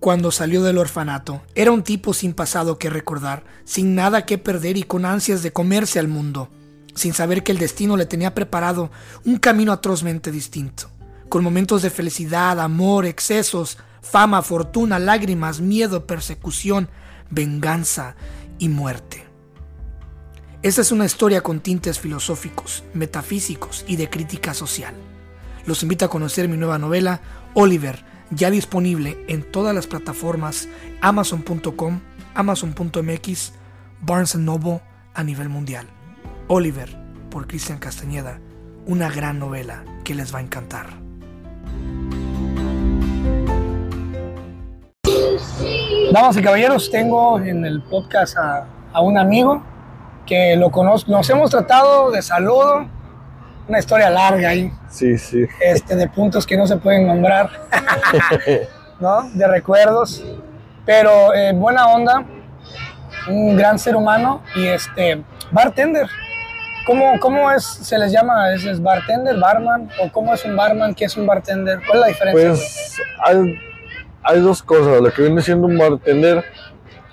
cuando salió del orfanato. Era un tipo sin pasado que recordar, sin nada que perder y con ansias de comerse al mundo, sin saber que el destino le tenía preparado un camino atrozmente distinto, con momentos de felicidad, amor, excesos, fama, fortuna, lágrimas, miedo, persecución, venganza y muerte. Esta es una historia con tintes filosóficos, metafísicos y de crítica social. Los invito a conocer mi nueva novela, Oliver, ya disponible en todas las plataformas amazon.com, amazon.mx, Barnes Noble a nivel mundial. Oliver, por Cristian Castañeda, una gran novela que les va a encantar. Damas y caballeros, tengo en el podcast a, a un amigo que lo conozco, nos hemos tratado de saludo, una historia larga ahí. Sí, sí. Este, de puntos que no se pueden nombrar, ¿no? De recuerdos. Pero eh, buena onda, un gran ser humano y este, bartender. ¿Cómo, ¿Cómo es, se les llama? ¿Es, es bartender, barman? ¿O cómo es un barman? ¿Qué es un bartender? ¿Cuál es la diferencia? Pues hay, hay dos cosas. Lo que viene siendo un bartender,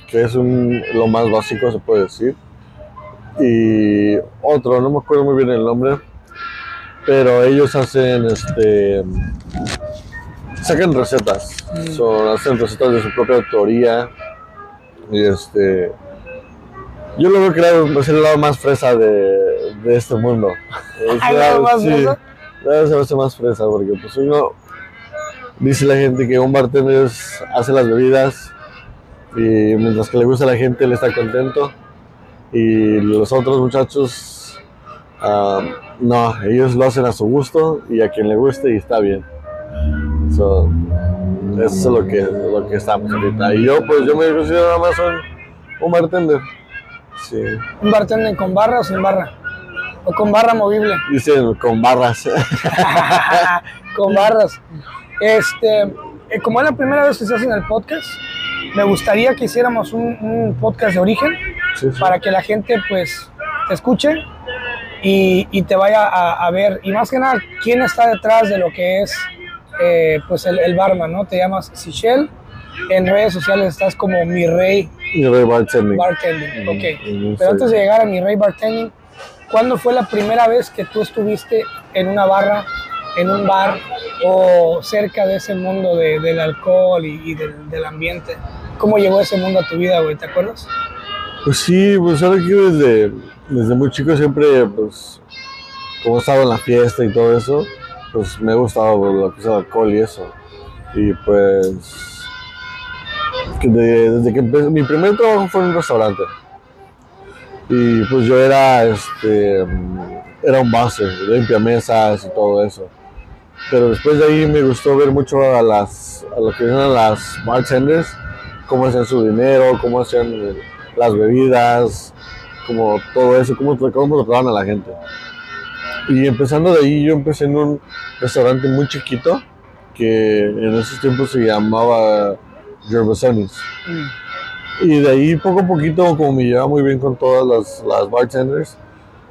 que es un, lo más básico, se puede decir. Y otro, no me acuerdo muy bien el nombre, pero ellos hacen este sacan recetas. Son, hacen recetas de su propia autoría. Y este yo lo veo que es el lado más fresa de, de este mundo. Es ¿El lado más sí, fresa? debe ser más fresa porque pues uno dice la gente que un bartender hace las bebidas y mientras que le gusta a la gente él está contento. Y los otros muchachos ah, no, ellos lo hacen a su gusto y a quien le guste y está bien. So, eso es lo que, lo que estamos ahorita. Y yo, pues, yo me considero nada más un, un bartender. Sí. ¿Un bartender con barra o sin barra? ¿O con barra movible? Dicen con barras. con barras. Este, eh, como es la primera vez que se hace en el podcast, me gustaría que hiciéramos un, un podcast de origen Sí, sí. para que la gente pues te escuche y, y te vaya a, a ver y más que nada quién está detrás de lo que es eh, pues el, el barman, ¿no? Te llamas Sichel, en redes sociales estás como mi rey Y Ray bartending. bartending, ok. mm, Pero antes de llegar a mi rey bartending, ¿cuándo fue la primera vez que tú estuviste en una barra, en un bar o cerca de ese mundo de- del alcohol y, y del, del ambiente? ¿Cómo llegó ese mundo a tu vida, güey? ¿Te acuerdas? Pues sí, pues ahora que desde, desde muy chico siempre, pues, como he estado en la fiesta y todo eso, pues me ha gustado pues, lo que es alcohol y eso. Y pues, desde que empecé, mi primer trabajo fue en un restaurante. Y pues yo era, este, era un base, limpia mesas y todo eso. Pero después de ahí me gustó ver mucho a las, a lo que eran las bartenders, cómo hacían su dinero, cómo hacían eh, las bebidas, como todo eso, cómo, cómo trataban a la gente. Y empezando de ahí, yo empecé en un restaurante muy chiquito que en esos tiempos se llamaba Gervasonis. Y de ahí poco a poquito, como me llevaba muy bien con todas las, las bartenders,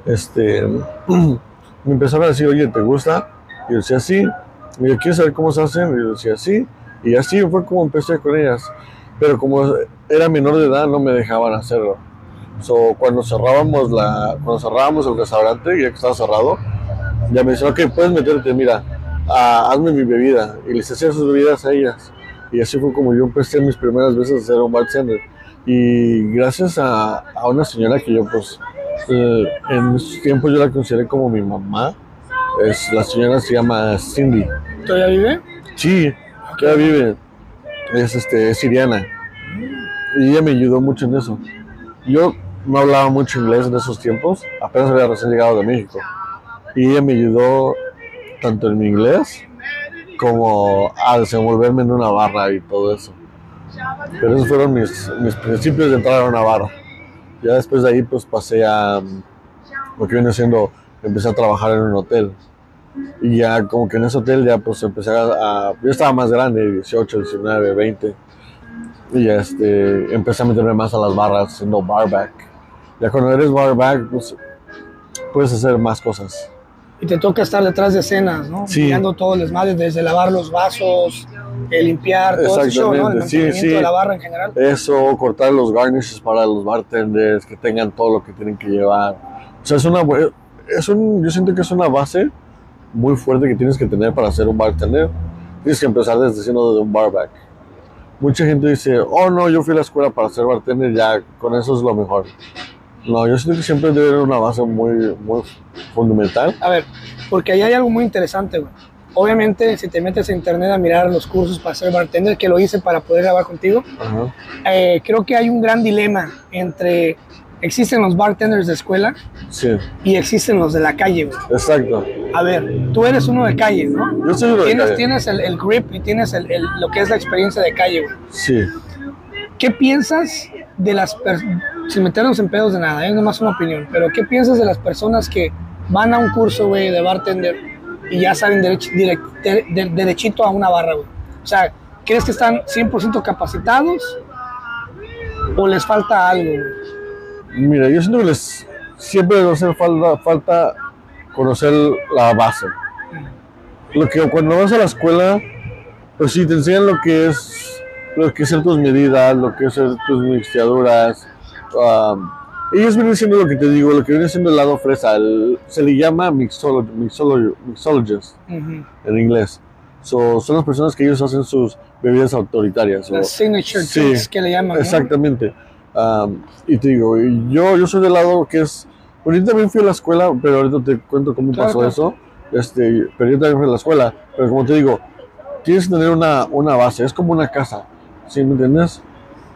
este, me empezaron a decir, oye, ¿te gusta? Y yo decía, sí. Y yo, ¿quieres saber cómo se hacen? Y yo decía, sí. Y así fue como empecé con ellas. Pero como era menor de edad, no me dejaban hacerlo. So, cuando cerrábamos la, cuando cerrábamos el restaurante, ya que estaba cerrado, ya me decían, ok, puedes meterte, mira, ah, hazme mi bebida. Y les hacía sus bebidas a ellas. Y así fue como yo empecé mis primeras veces a ser un bartender. Y gracias a, a una señora que yo, pues, eh, en esos tiempos yo la consideré como mi mamá. Es, la señora se llama Cindy. ¿Todavía vive? Sí, que ella vive. Es, este, es siriana. Y ella me ayudó mucho en eso. Yo no hablaba mucho inglés en esos tiempos. Apenas había recién llegado de México. Y ella me ayudó tanto en mi inglés como a desenvolverme en una barra y todo eso. Pero esos fueron mis, mis principios de entrar a una barra. Ya después de ahí pues pasé a mm, lo que viene siendo, empecé a trabajar en un hotel. Y ya como que en ese hotel ya pues empecé a, a- yo estaba más grande, 18, 19, 20. Y ya este, empecé a meterme más a las barras, siendo barback. Ya cuando eres barback pues puedes hacer más cosas. Y te toca estar detrás de escenas, ¿no? Sí. Mirando todo el desmadre, desde lavar los vasos, El limpiar, todo ese show, ¿no? El Exactamente, sí, mantenimiento sí. de la barra en general. Eso, cortar los garnishes para los bartenders, que tengan todo lo que tienen que llevar. O sea, es una, es un, yo siento que es una base muy fuerte que tienes que tener para ser un bartender. Tienes que empezar desde siendo de un barback. Mucha gente dice, oh no, yo fui a la escuela para ser bartender, ya con eso es lo mejor. No, yo siento que siempre debe haber una base muy, muy fundamental. A ver, porque ahí hay algo muy interesante, güey. Obviamente, si te metes a internet a mirar los cursos para ser bartender, que lo hice para poder grabar contigo, Ajá. eh, creo que hay un gran dilema entre existen los bartenders de escuela Sí, y existen los de la calle, güey. exacto. A ver, tú eres uno de calle, ¿no? Yo soy uno de Tienes, calle. tienes el, el grip y tienes el- el- lo que es la experiencia de calle, güey. Sí. ¿Qué piensas de las personas, sin meternos en pedos de nada, es nomás una opinión, pero qué piensas de las personas que van a un curso, güey, de bartender y ya salen derech- direct- de- de- derechito a una barra, güey? O sea, ¿crees que están 100% capacitados o les falta algo, güey? Mira, yo siento que les siempre les hacer falta, falta conocer la base. Lo que cuando vas a la escuela, pues sí, te enseñan lo que es, lo que hacer tus medidas, lo que hacer tus mixteaduras. um, ellos vienen siendo lo que te digo, lo que viene siendo el lado fresa. el- se le llama mixolo- mixolo- mixologist Ujú. en inglés. So, son las personas que ellos hacen sus bebidas autoritarias. Las signature Sí, drinks que le llaman, ¿no? Exactamente. Am, y te digo, yo, yo soy del lado que es. Bueno, yo también fui a la escuela, pero ahorita te cuento cómo Claro, pasó claro. eso. Este, pero yo también fui a la escuela. Pero como te digo, tienes que tener una, una base, es como una casa. ¿Sí me entiendes?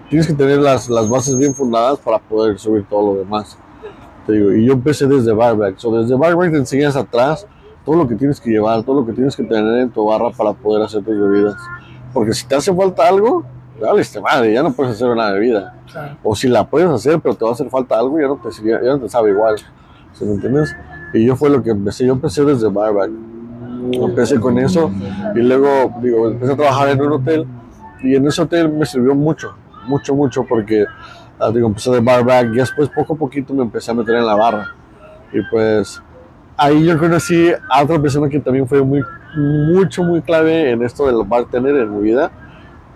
Tienes que tener las, las bases bien fundadas para poder subir todo lo demás. Te digo, y yo empecé desde barback. So, desde barback te enseñas atrás todo lo que tienes que llevar, todo lo que tienes que tener en tu barra para poder hacer tus bebidas. Porque si te hace falta algo, dale, este madre, ya no puedes hacer una bebida. O si la puedes hacer, pero te va a hacer falta algo, ya no te, ya, ya no te sabe igual. ¿Sí me entiendes? Y yo fue lo que empecé. Yo empecé desde barback. Empecé con eso y luego, digo, empecé a trabajar en un hotel y en ese hotel me sirvió mucho, mucho, mucho porque, ah, digo, empecé de barback y después poco a poquito me empecé a meter en la barra. Y pues ahí yo conocí a otra persona que también fue muy, mucho, muy clave en esto del bartender en mi vida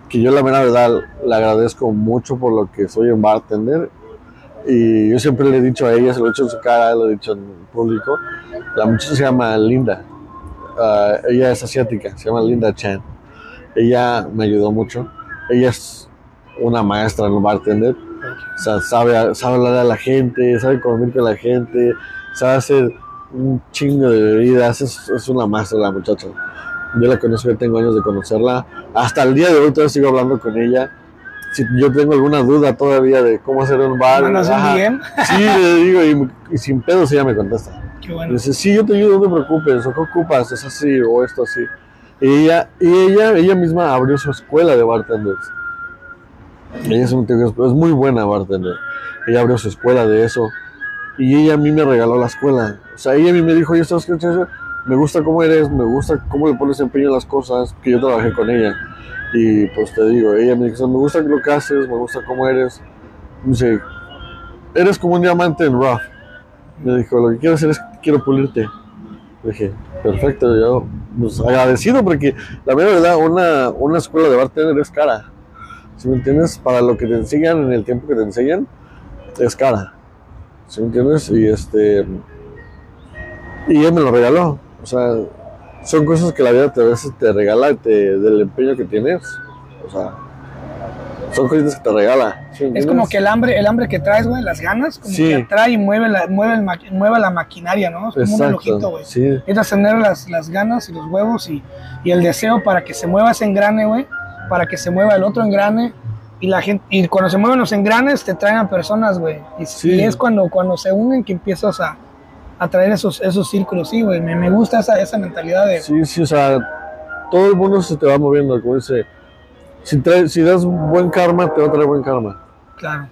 que yo la verdad le agradezco mucho por lo que soy un bartender. Y yo siempre le he dicho a ella, se lo he dicho en su cara, lo he dicho en público, la muchacha se llama Linda, Ah, ella es asiática, se llama Linda Chan, ella me ayudó mucho, ella es una maestra en el bartender, o sea, sabe, sabe hablar a la gente, sabe convivir con la gente, sabe hacer un chingo de bebidas, es, es una maestra la muchacha. Yo la conozco, tengo años de conocerla. Hasta el día de hoy todavía sigo hablando con ella. Si yo tengo alguna duda todavía de cómo hacer un bar. ajá, DM. Sí, le digo, y, y sin pedos ella me contesta. Qué bueno. dice, sí, yo te ayudo, no te preocupes, o qué ocupas, es así, o esto así. Y ella, y ella, ella misma abrió su escuela de bartenders. Ella es, un, es muy buena bartender. Ella abrió su escuela de eso. Y ella a mí me regaló la escuela. O sea, ella a mí me dijo, yo Chacho? me gusta cómo eres, me gusta cómo le pones empeño a las cosas, que yo trabajé con ella. Y pues te digo, ella me dijo, me gusta lo que haces, me gusta cómo eres. Me dice, eres como un diamante en rough. Me dijo, lo que quiero hacer es, quiero pulirte. Dije, perfecto, yo pues, agradecido porque la verdad, una, una escuela de bartender es cara. ¿Sí me entiendes? Para lo que te enseñan en el tiempo que te enseñan, es cara. ¿Sí me entiendes? Y este. Y él me lo regaló. O sea, son cosas que la vida a veces te regala del empeño que tienes. O sea, son cositas que te regala. ¿sí Es como que el hambre, el hambre que traes, güey, las ganas, como Sí. que atrae y mueve la, mueve, el mueve la maquinaria, ¿no? Es como un relojito, güey. Sí, Necesitas tener las, las ganas y los huevos y, y el deseo para que se mueva ese engrane, güey, para que se mueva el otro engrane. Y la gente, y cuando se mueven los engranes te traen a personas, güey. Y, Sí. y es cuando, cuando se unen que empiezas a, a traer esos, esos círculos, sí, güey. Me, me gusta esa, esa mentalidad de... Sí, sí, o sea, todo el mundo se te va moviendo, como dice, si, traes- si das buen karma, te va a traer buen karma. Claro.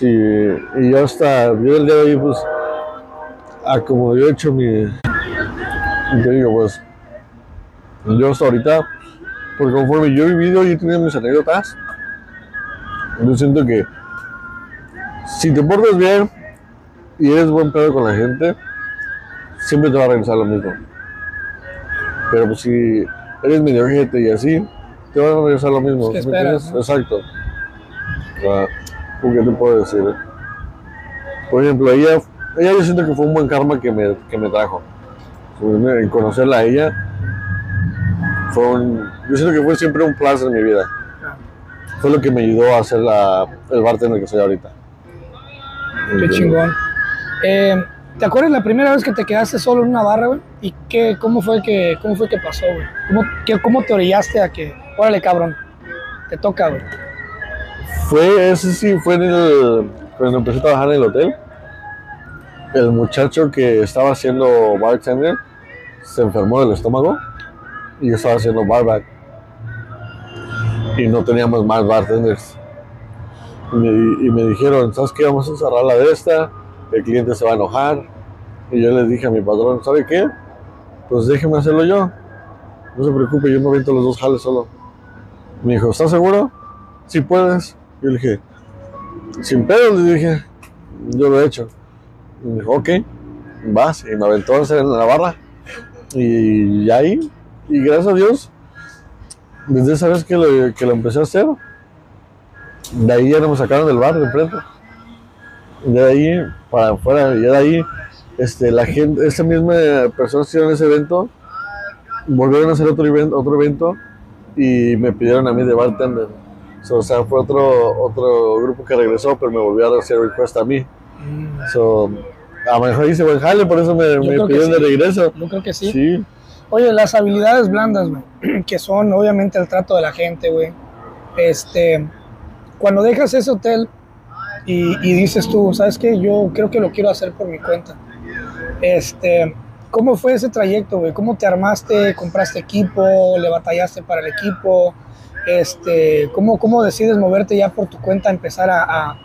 Y, y ya hasta, yo el día de hoy, pues, a como yo he hecho mi, y te digo, pues, yo hasta ahorita, porque conforme yo he vivido y he tenido mis anécdotas, yo siento que si te portas bien y eres buen pedo con la gente, siempre te va a regresar lo mismo. Pero pues si eres medio gente y así, te van a regresar lo mismo. Es que ¿me esperas, entiendes? Exacto. Ah, ¿Qué te puedo decir? Por ejemplo, ella, ella yo siento que fue un buen karma que me, que me trajo. En conocerla a ella, fue un, yo siento que fue siempre un placer en mi vida. Fue lo que me ayudó a ser la, el bartender que soy ahorita. Qué chingón. Eh, ¿Te acuerdas la primera vez que te quedaste solo en una barra, güey? ¿Y qué, cómo, fue que, cómo fue que pasó, güey? ¿Cómo, qué- ¿Cómo te orillaste a que, órale, cabrón, te toca? Fue, ese sí, fue en el, cuando empecé a trabajar en el hotel. El muchacho que estaba haciendo bartender se enfermó del estómago y estaba haciendo barback. Y no teníamos más bartenders. Y me, y me dijeron, ¿sabes qué? Vamos a cerrar la de esta, el cliente se va a enojar. Y yo les dije a mi patrón, ¿sabe qué? Pues déjeme hacerlo yo. No se preocupe, yo me aviento los dos jales solo. Me dijo, ¿estás seguro? Si puedes. Yo le dije, sin pedo, le dije, yo lo he hecho. Me dijo, ok, vas. Y me aventó a hacer en la barra. Y, ahí, y gracias a Dios, desde esa vez que lo, que lo empecé a hacer, de ahí ya no me sacaron del bar de enfrente. De ahí para afuera, y de ahí, este, la gente, esa misma persona que hicieron ese evento, volvieron a hacer otro evento, otro evento y me pidieron a mí de bartender. So, o sea, fue otro, otro grupo que regresó, pero me volvió a hacer request a mí. So, a lo mejor hice buen jale, por eso me, pidieron de regreso. Yo creo que sí. Sí, Oye, las habilidades blandas, güey, que son obviamente el trato de la gente, güey. Este, cuando dejas ese hotel y, y dices tú, ¿sabes qué? Yo creo que lo quiero hacer por mi cuenta. Este, ¿cómo fue ese trayecto, güey? ¿Cómo te armaste? ¿Compraste equipo? ¿Le batallaste para el equipo? Este, ¿cómo, cómo decides moverte ya por tu cuenta, empezar a,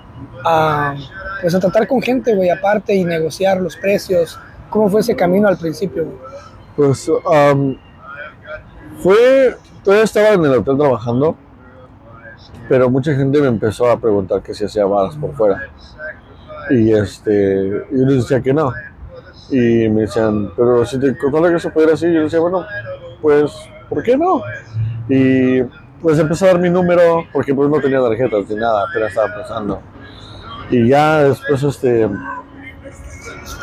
a, pues a tratar con gente, güey, aparte y negociar los precios? ¿Cómo fue ese camino al principio, güey? pues um, fue, todavía estaba en el hotel trabajando, pero mucha gente me empezó a preguntar que si hacía balas por fuera. Y este, yo les decía que no. Y me decían, pero si te contara que eso pudiera así, yo decía, bueno, pues, ¿por qué no? Y pues empecé a dar mi número, porque pues no tenía tarjetas ni nada, apenas estaba empezando. Y ya después, este,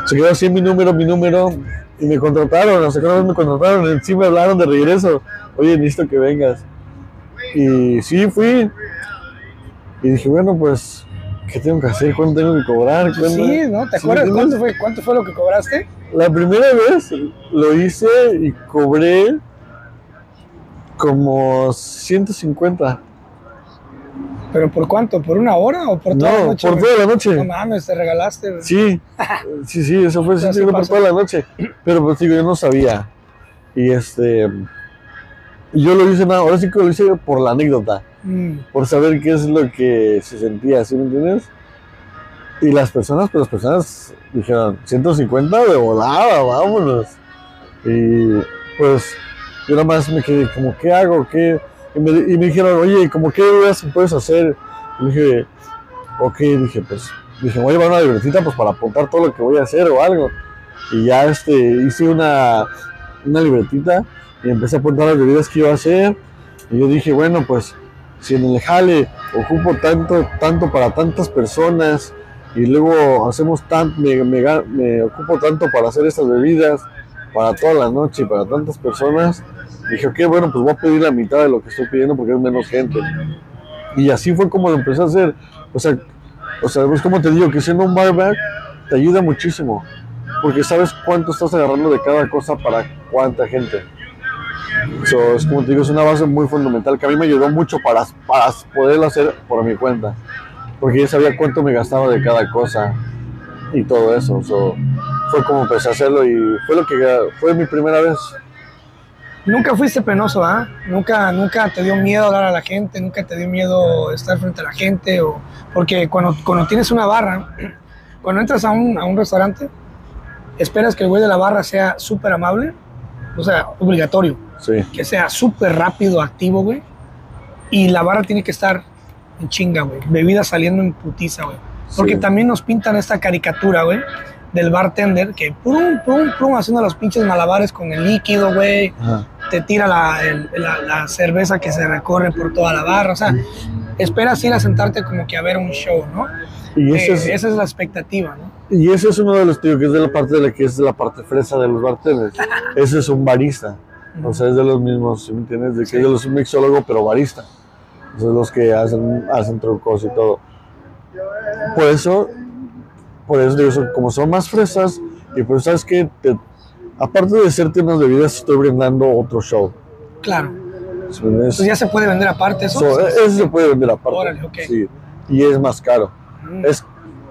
se quedó así mi número, mi número, y me contrataron, hasta que me contrataron, sí me hablaron de regreso, oye, necesito que vengas. Y sí, fui, y dije, bueno, pues, ¿qué tengo que hacer? ¿Cuánto tengo que cobrar? ¿Cuándo? Sí, ¿no? ¿Te ¿Sí acuerdas me cuánto fue, cuánto fue lo que cobraste? La primera vez lo hice y cobré como 150. ¿Pero por cuánto? ¿Por una hora o por toda la No, noche? por toda la noche. No mames, te regalaste. Sí, sí, sí, eso fue sí 150 por toda la noche. Pero pues digo, yo no sabía. Y este, yo lo hice nada, ahora sí que lo hice por la anécdota, Mm, por saber qué es lo que se sentía, ¿sí me entiendes? Y las personas, pues las personas dijeron, 150 de volada, vámonos. Y pues yo nada más me quedé como, ¿qué hago? ¿Qué? Y me, y me dijeron, oye, ¿cómo qué ideas puedes hacer? Y dije, ok, dije, pues, dije, voy a llevar una libretita pues para apuntar todo lo que voy a hacer o algo. Y ya este, hice una, una libretita y empecé a apuntar las bebidas que iba a hacer. Y yo dije, bueno, pues, si en el jale ocupo tanto, tanto para tantas personas y luego hacemos tanto, me, me me ocupo tanto para hacer estas bebidas para toda la noche y para tantas personas, dije, ok, bueno, pues voy a pedir la mitad de lo que estoy pidiendo porque es menos gente. Y así fue como lo empecé a hacer. O sea, o sea, pues como te digo, que siendo un barback te ayuda muchísimo. Porque sabes cuánto estás agarrando de cada cosa para cuánta gente. So, es como te digo, es una base muy fundamental que a mí me ayudó mucho para, para poderlo hacer por mi cuenta. Porque yo sabía cuánto me gastaba de cada cosa y todo eso. So, fue como empecé a hacerlo y fue lo que fue mi primera vez. Nunca fuiste penoso, ¿ah? Nunca, nunca te dio miedo hablar a la gente, nunca te dio miedo estar frente a la gente, o porque cuando, cuando tienes una barra, cuando entras a un, a un restaurante, esperas que el güey de la barra sea súper amable, o sea, obligatorio, Sí, que sea súper rápido, activo, güey, y la barra tiene que estar en chinga, güey, bebida saliendo en putiza, güey. Porque Sí. también nos pintan esta caricatura, güey, del bartender que pum, pum, pum, haciendo los pinches malabares con el líquido, güey, Ajá. te tira la, el- la- la cerveza que se recorre por toda la barra. O sea, esperas ir a sentarte como que a ver un show, ¿no? Y Eh, ese es, esa es la expectativa, ¿no? y ese es uno de los, tío, que es de la parte de la que es la parte fresa de los bartenders. ese es un barista. O sea, es de los mismos, ¿sí me entiendes? De que Sí. es de los un mixólogo, pero barista. Sea, los que hacen, hacen trucos y todo. Por eso, por eso digo, como son más fresas, y pues sabes que aparte de ser tiendas de bebidas, estoy brindando otro show. Claro. Entonces ya se puede vender aparte eso. So, ese se puede vender aparte. Órale, ok. Sí, y es más caro. Mm, Es,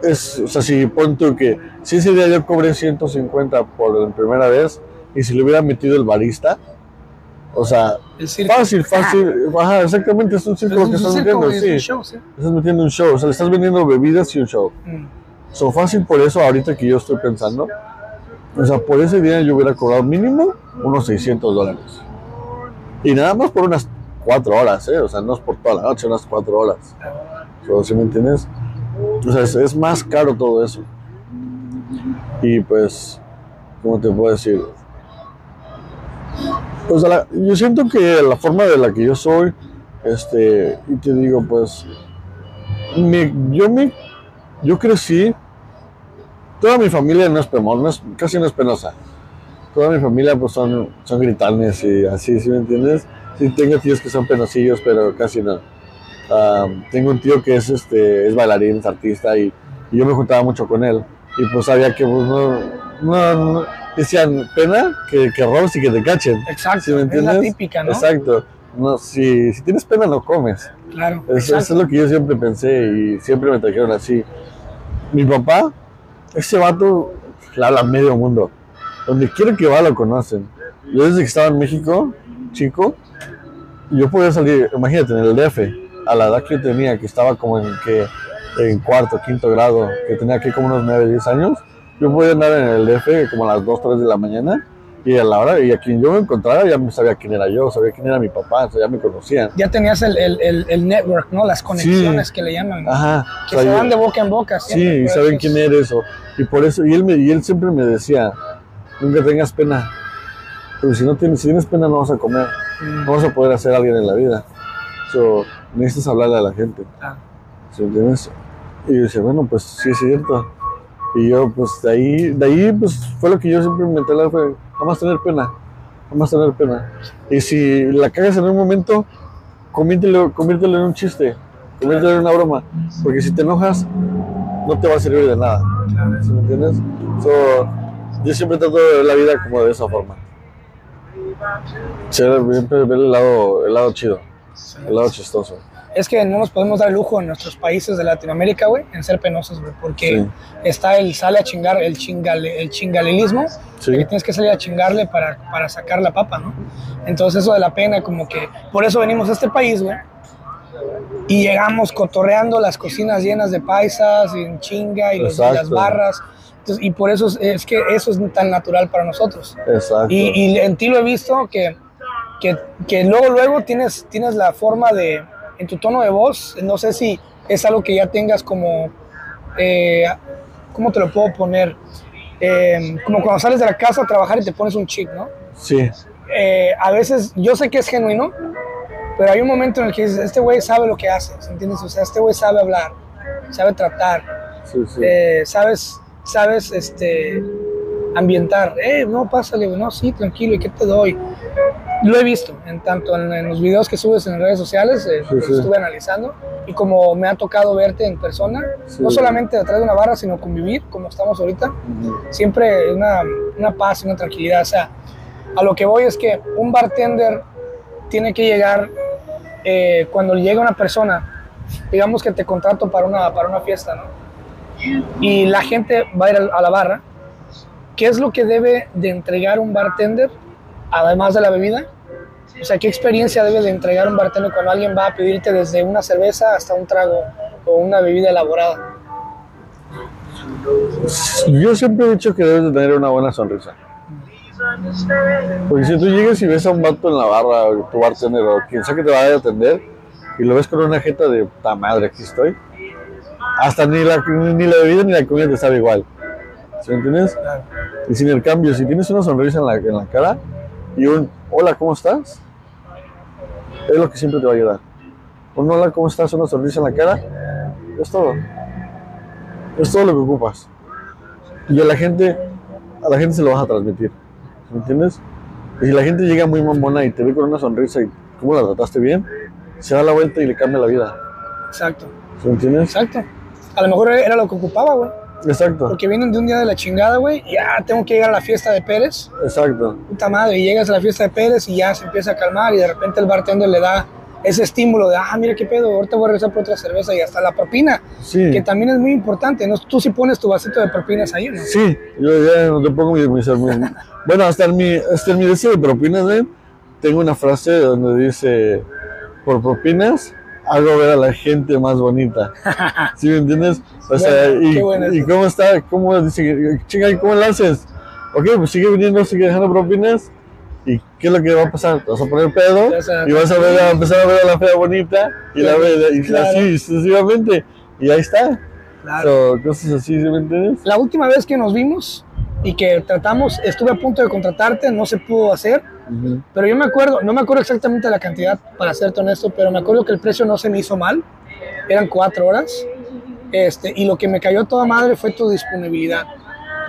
es, o sea, si pon tú que si ese día yo cobré 150 por la primera vez y si le hubiera metido el barista, o sea, el circo. fácil, fácil, ajá, exactamente, es un círculo que es un estás metiendo, un sí, show, sí. estás metiendo un show, o sea, le estás vendiendo bebidas y un show. Mm, So, fácil por eso, ahorita que yo estoy pensando, o sea, por ese día yo hubiera cobrado mínimo unos 600 dólares. Y nada más por unas 4 horas, ¿eh? O sea, no es por toda la noche, unas 4 horas. So, ¿Sí me entiendes? O sea, es, más caro todo eso. Y pues, ¿cómo te puedo decir? Pues yo siento que la forma de la que yo soy, este, y te digo, pues, mi- yo me, yo crecí, toda mi familia no es no es- casi no es penosa. Toda mi familia pues son, son gritones y así, ¿sí me entiendes? Sí, tengo tíos que son penosillos, pero casi no. Ah, tengo un tío que es, este, es bailarín, es artista y, y yo me juntaba mucho con él. Y pues sabía que pues, no, no, no- decían pena que, que robes y que te cachen. Exacto, ¿Sí me es la entiendes? típica, ¿no? Exacto. No, si, si tienes pena no comes. Claro. Eso, eso es lo que yo siempre pensé y siempre me trajeron así. Mi papá, ese vato le habla medio mundo. Donde quiera que va lo conocen. Yo desde que estaba en México, chico, yo podía salir, imagínate, en el DF, a la edad que yo tenía, que estaba como en, que, en cuarto, quinto grado, que tenía aquí como unos 9, 10 años, yo podía andar en el DF como a las 2, 3 de la mañana y a la hora, y a quien yo me encontrara ya sabía quién era yo, sabía quién era mi papá, o sea, ya me conocían. Ya tenías el, el, el, el network, ¿no? Las conexiones que le llaman. Ajá. Que o sea, se yo- van de boca en boca. Sí, siempre, y por saben quién es- eres. O, y por eso, y él, me, y él siempre me decía, nunca tengas pena. Porque si no tienes, si tienes pena no vas a comer, Mm, no vas a poder hacer alguien en la vida. So, necesitas hablarle a la gente. claro. ¿Sí entiendes? Y yo decía, bueno, pues sí es cierto. Y yo, pues de ahí, de ahí, pues fue lo que yo siempre me mentalé, fue, jamás tener pena, jamás tener pena. Y si la cagas en un momento, conviértelo, conviértelo en un chiste, conviértelo en una broma. Porque si te enojas, no te va a servir de nada. ¿Sí me entiendes? So, yo siempre trato de ver la vida como de esa forma. Siempre ver el lado, el lado chido, lado chistoso. Es que no nos podemos dar lujo en nuestros países de Latinoamérica, güey, en ser penosos, güey, porque Sí. está el sale a chingar, el, chingale, el chingalelismo, Sí. que tienes que salir a chingarle para, para sacar la papa, ¿no? Entonces eso de la pena, como que por eso venimos a este país, güey, y llegamos cotorreando las cocinas llenas de paisas, y en chinga, y los- Exacto. las barras, Entonces, y por eso es, es que eso es tan natural para nosotros. Exacto. Y, y en ti lo he visto que, que, que luego, luego tienes, tienes la forma de, en tu tono de voz, no sé si es algo que ya tengas como, eh, ¿cómo te lo puedo poner? Eh, como cuando sales de la casa a trabajar y te pones un chip, ¿no? Sí, Eh, a veces, yo sé que es genuino, pero hay un momento en el que dices, este güey sabe lo que hace, ¿entiendes? O sea, este güey sabe hablar, sabe tratar, sí, sí. eh, sabes, sabes, este, ambientar. Eh, no, pásale, no, sí, tranquilo, ¿y qué te doy? Lo he visto, en tanto en, en los videos que subes en redes sociales, eh, Sí, los sí. estuve analizando, y como me ha tocado verte en persona, Sí. no solamente detrás de una barra, sino convivir, como estamos ahorita, Ujú. siempre una, una paz y una tranquilidad. O sea, a lo que voy es que un bartender tiene que llegar eh, cuando llega una persona, digamos que te contrato para una, para una fiesta, ¿no? Y la gente va a ir a la barra. ¿Qué es lo que debe de entregar un bartender, además de la bebida? O sea, ¿qué experiencia debe de entregar un bartender cuando alguien va a pedirte desde una cerveza hasta un trago o una bebida elaborada? Yo siempre he dicho que debes de tener una buena sonrisa. Porque si tú llegas y ves a un vato en la barra, o tu bartender, o quien sea que te vaya a atender, y lo ves con una jeta de puta madre, aquí estoy, hasta ni la, ni la bebida ni la comida te sabe igual. ¿Sí me entiendes? Y sin el cambio, si tienes una sonrisa en la, en la cara, Y un hola, ¿cómo estás? Es lo que siempre te va a ayudar. Un hola, ¿cómo estás? Una sonrisa en la cara. Es todo. Es todo lo que ocupas. Y a la gente, a la gente se lo vas a transmitir. ¿Me entiendes? Y si la gente llega muy mamona y te ve con una sonrisa y cómo la trataste bien, se da la vuelta y le cambia la vida. Exacto. ¿Me entiendes? Exacto. A lo mejor era lo que ocupaba, güey. Exacto. Porque vienen de un día de la chingada, güey, y ya tengo que llegar a la fiesta de Pérez. Exacto. Puta madre, y llegas a la fiesta de Pérez y ya se empieza a calmar y de repente el bartender le da ese estímulo de, ah, mira qué pedo, ahorita voy a regresar por otra cerveza y hasta la propina, Sí. que también es muy importante, ¿no? Tú sí pones tu vasito de propinas ahí, ¿no? Sí, yo ya no te pongo mis- Bueno, hasta en mi, hasta en mi deseo de propinas, ¿ven? Tengo una frase donde dice, por propinas, hago ver a la gente más bonita. ¿Sí me entiendes? O sea, Bueno, y, y cómo está, cómo dice, chinga, ¿y ¿cómo lo haces? Ok, pues sigue viniendo, sigue dejando propinas. ¿Y qué es lo que va a pasar? Te vas a poner pedo y vas a, ver, a empezar a ver a la fea bonita y la ve, y Claro. así sucesivamente. Y ahí está. Claro. So, cosas así, ¿sí me entiendes? La última vez que nos vimos y que tratamos, estuve a punto de contratarte, no se pudo hacer, Pero yo me acuerdo, no me acuerdo exactamente la cantidad, para serte honesto, pero me acuerdo que el precio no se me hizo mal, eran cuatro horas, este, y lo que me cayó a toda madre fue tu disponibilidad.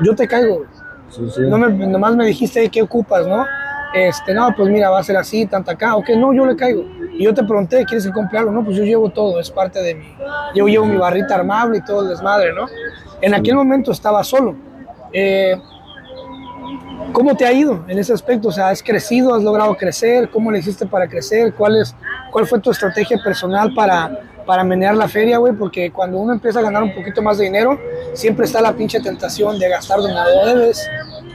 Yo te caigo. Sí, sí. no me, nomás me dijiste "Hey, qué ocupas, ¿no? Este, no, pues mira, va a ser así, tanta acá, ok, no, yo le caigo. Y yo te pregunté, ¿quieres que compre algo? No, pues yo llevo todo, es parte de mi, yo llevo mi barrita armable y todo el desmadre, ¿no? En aquel momento estaba solo. Eh, ¿Cómo te ha ido en ese aspecto? O sea, ¿has crecido? ¿Has logrado crecer? ¿Cómo le hiciste para crecer? ¿Cuál, es, cuál fue tu estrategia personal para, para menear la feria, güey? Porque cuando uno empieza a ganar un poquito más de dinero, siempre está la pinche tentación de gastar donde no debes,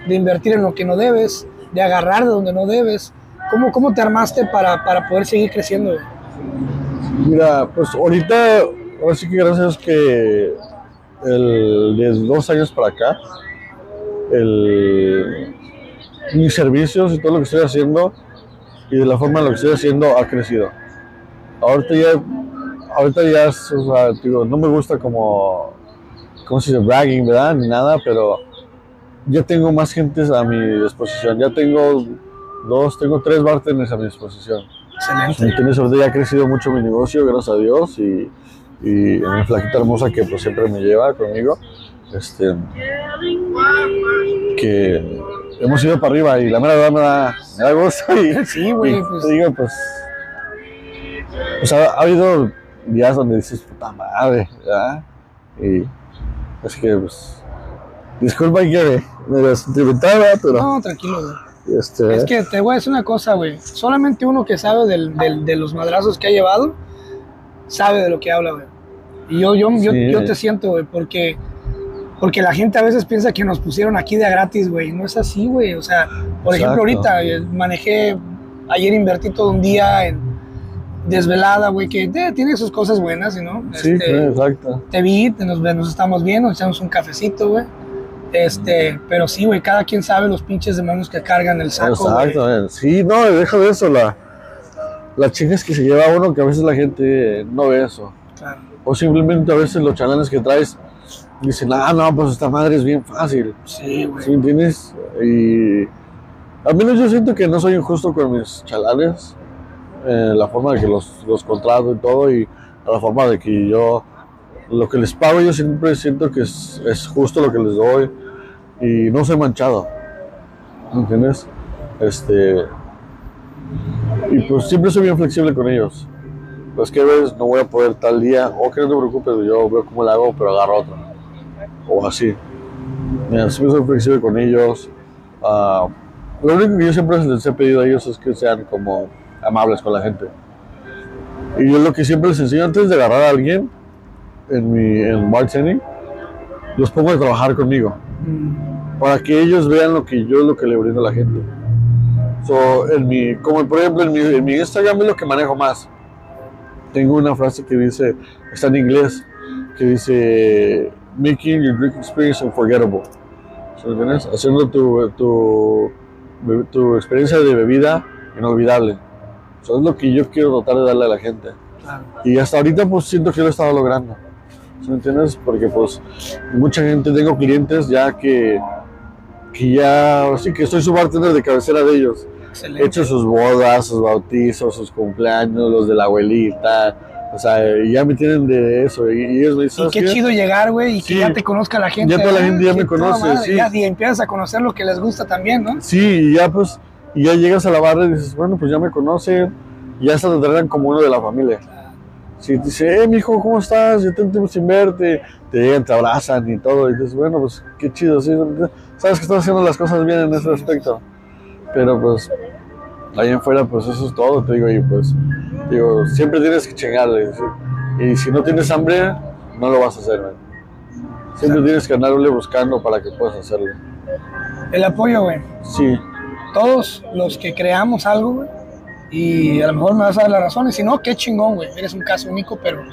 de invertir en lo que no debes, de agarrar de donde no debes. ¿Cómo, cómo te armaste para, para poder seguir creciendo? güey? Mira, pues ahorita, ahora sí que gracias que el, de dos años para acá, el, mis servicios y todo lo que estoy haciendo y de la forma en la que estoy haciendo ha crecido. Ahorita ya, ahorita ya, es, o sea, digo, no me gusta como, ¿cómo se dice? Bragging, ¿verdad? Ni nada, pero ya tengo más gentes a mi disposición. Ya tengo dos, tengo tres bartenders a mi disposición. Excelente. ¿Me entiendes? Ahorita ya ha crecido mucho mi negocio, gracias a Dios, y, y mi flaquita hermosa que pues siempre me lleva conmigo, este, que hemos ido para arriba y la mera verdad me da, me da gusto y, Sí, güey, y pues- te digo, pues, pues ha, ha habido días donde dices, puta madre, ¿verdad? Y es que, pues, disculpa que me desentimentaba, pero, No, tranquilo, güey. este, Es que te voy a decir una cosa, güey. Solamente uno que sabe del, del- de los madrazos que ha llevado, sabe de lo que habla, güey. Y yo, yo, yo, yo te siento, güey, porque, porque la gente a veces piensa que nos pusieron aquí de gratis, güey. No es así, güey. O sea, por ejemplo, ahorita eh, manejé, ayer invertí todo un día en desvelada, güey, que eh, tiene sus cosas buenas, ¿no? sí, Este, exacto. te vi, te nos, nos estamos viendo, nos echamos un cafecito, güey. Este, pero sí, güey, cada quien sabe los pinches demonios que cargan el saco, güey. Exacto, eh. sí, no, deja de eso, la, la chingas que se lleva uno que a veces la gente no ve eso. Claro. O simplemente a veces los chalanes que traes dicen, ah, no, pues esta madre es bien fácil. Sí, güey. ¿Sí me entiendes? Y al menos yo siento que no soy injusto con mis chalanes, eh, la forma de que los, los contrato y todo, y la forma de que yo, lo que les pago, yo siempre siento que es, es justo lo que les doy y no soy manchado. ¿Me entiendes? Este. Y pues siempre soy bien flexible con ellos. Pues que ves, no voy a poder tal día, o que no te preocupes, yo veo cómo le hago, pero agarro otro. O así. Mira, siempre soy flexible con ellos. Ah, lo único que yo siempre les he pedido a ellos es que sean como amables con la gente. Y yo lo que siempre les enseño antes de agarrar a alguien en mi en bartending, los pongo a trabajar conmigo Mm, para que ellos vean lo que yo lo que le brindo a la gente. So, en mi, como por ejemplo en mi, en mi Instagram es lo que manejo más. Tengo una frase que dice, está en inglés, que dice, making your drink experience unforgettable. ¿Sí me entiendes? Haciendo tu, tu, tu experiencia de bebida inolvidable. Eso es lo que yo quiero tratar de darle a la gente. claro. Y hasta ahorita pues siento que lo he estado logrando. ¿Sí me entiendes? Porque pues mucha gente, tengo clientes ya que que ya, sí que soy su bartender de cabecera de ellos. He Excelente. hecho sus bodas, sus bautizos, sus cumpleaños, los de la abuelita. O sea, ya me tienen de eso. Y, y ellos me dicen, Y "¿Sabes qué qué? chido llegar, güey, y que ya te conozca la gente. Ya toda la ¿verdad? gente ya me conoce, madre, sí. ya, y empiezas a conocer lo que les gusta también, ¿no? Sí, y ya pues, y ya llegas a la barra y dices, bueno, pues ya me conocen, y ya hasta te tratan como uno de la familia. Si te dice, eh, mijo, ¿cómo estás? Yo tengo tiempo sin verte, te llegan, te abrazan y todo, y dices, bueno, pues qué chido, sí, sabes que estás haciendo las cosas bien en ese aspecto. Pero pues, ahí en fuera, pues eso es todo, te digo, y pues, digo, siempre tienes que chingarle, ¿sí? y si no tienes hambre, no lo vas a hacer, man. Siempre tienes que andarle buscando para que puedas hacerlo. El apoyo, güey. Sí, Todos los que creamos algo, güey, y a lo mejor me vas a dar la razón, y si no, qué chingón, güey. Eres un caso único, pero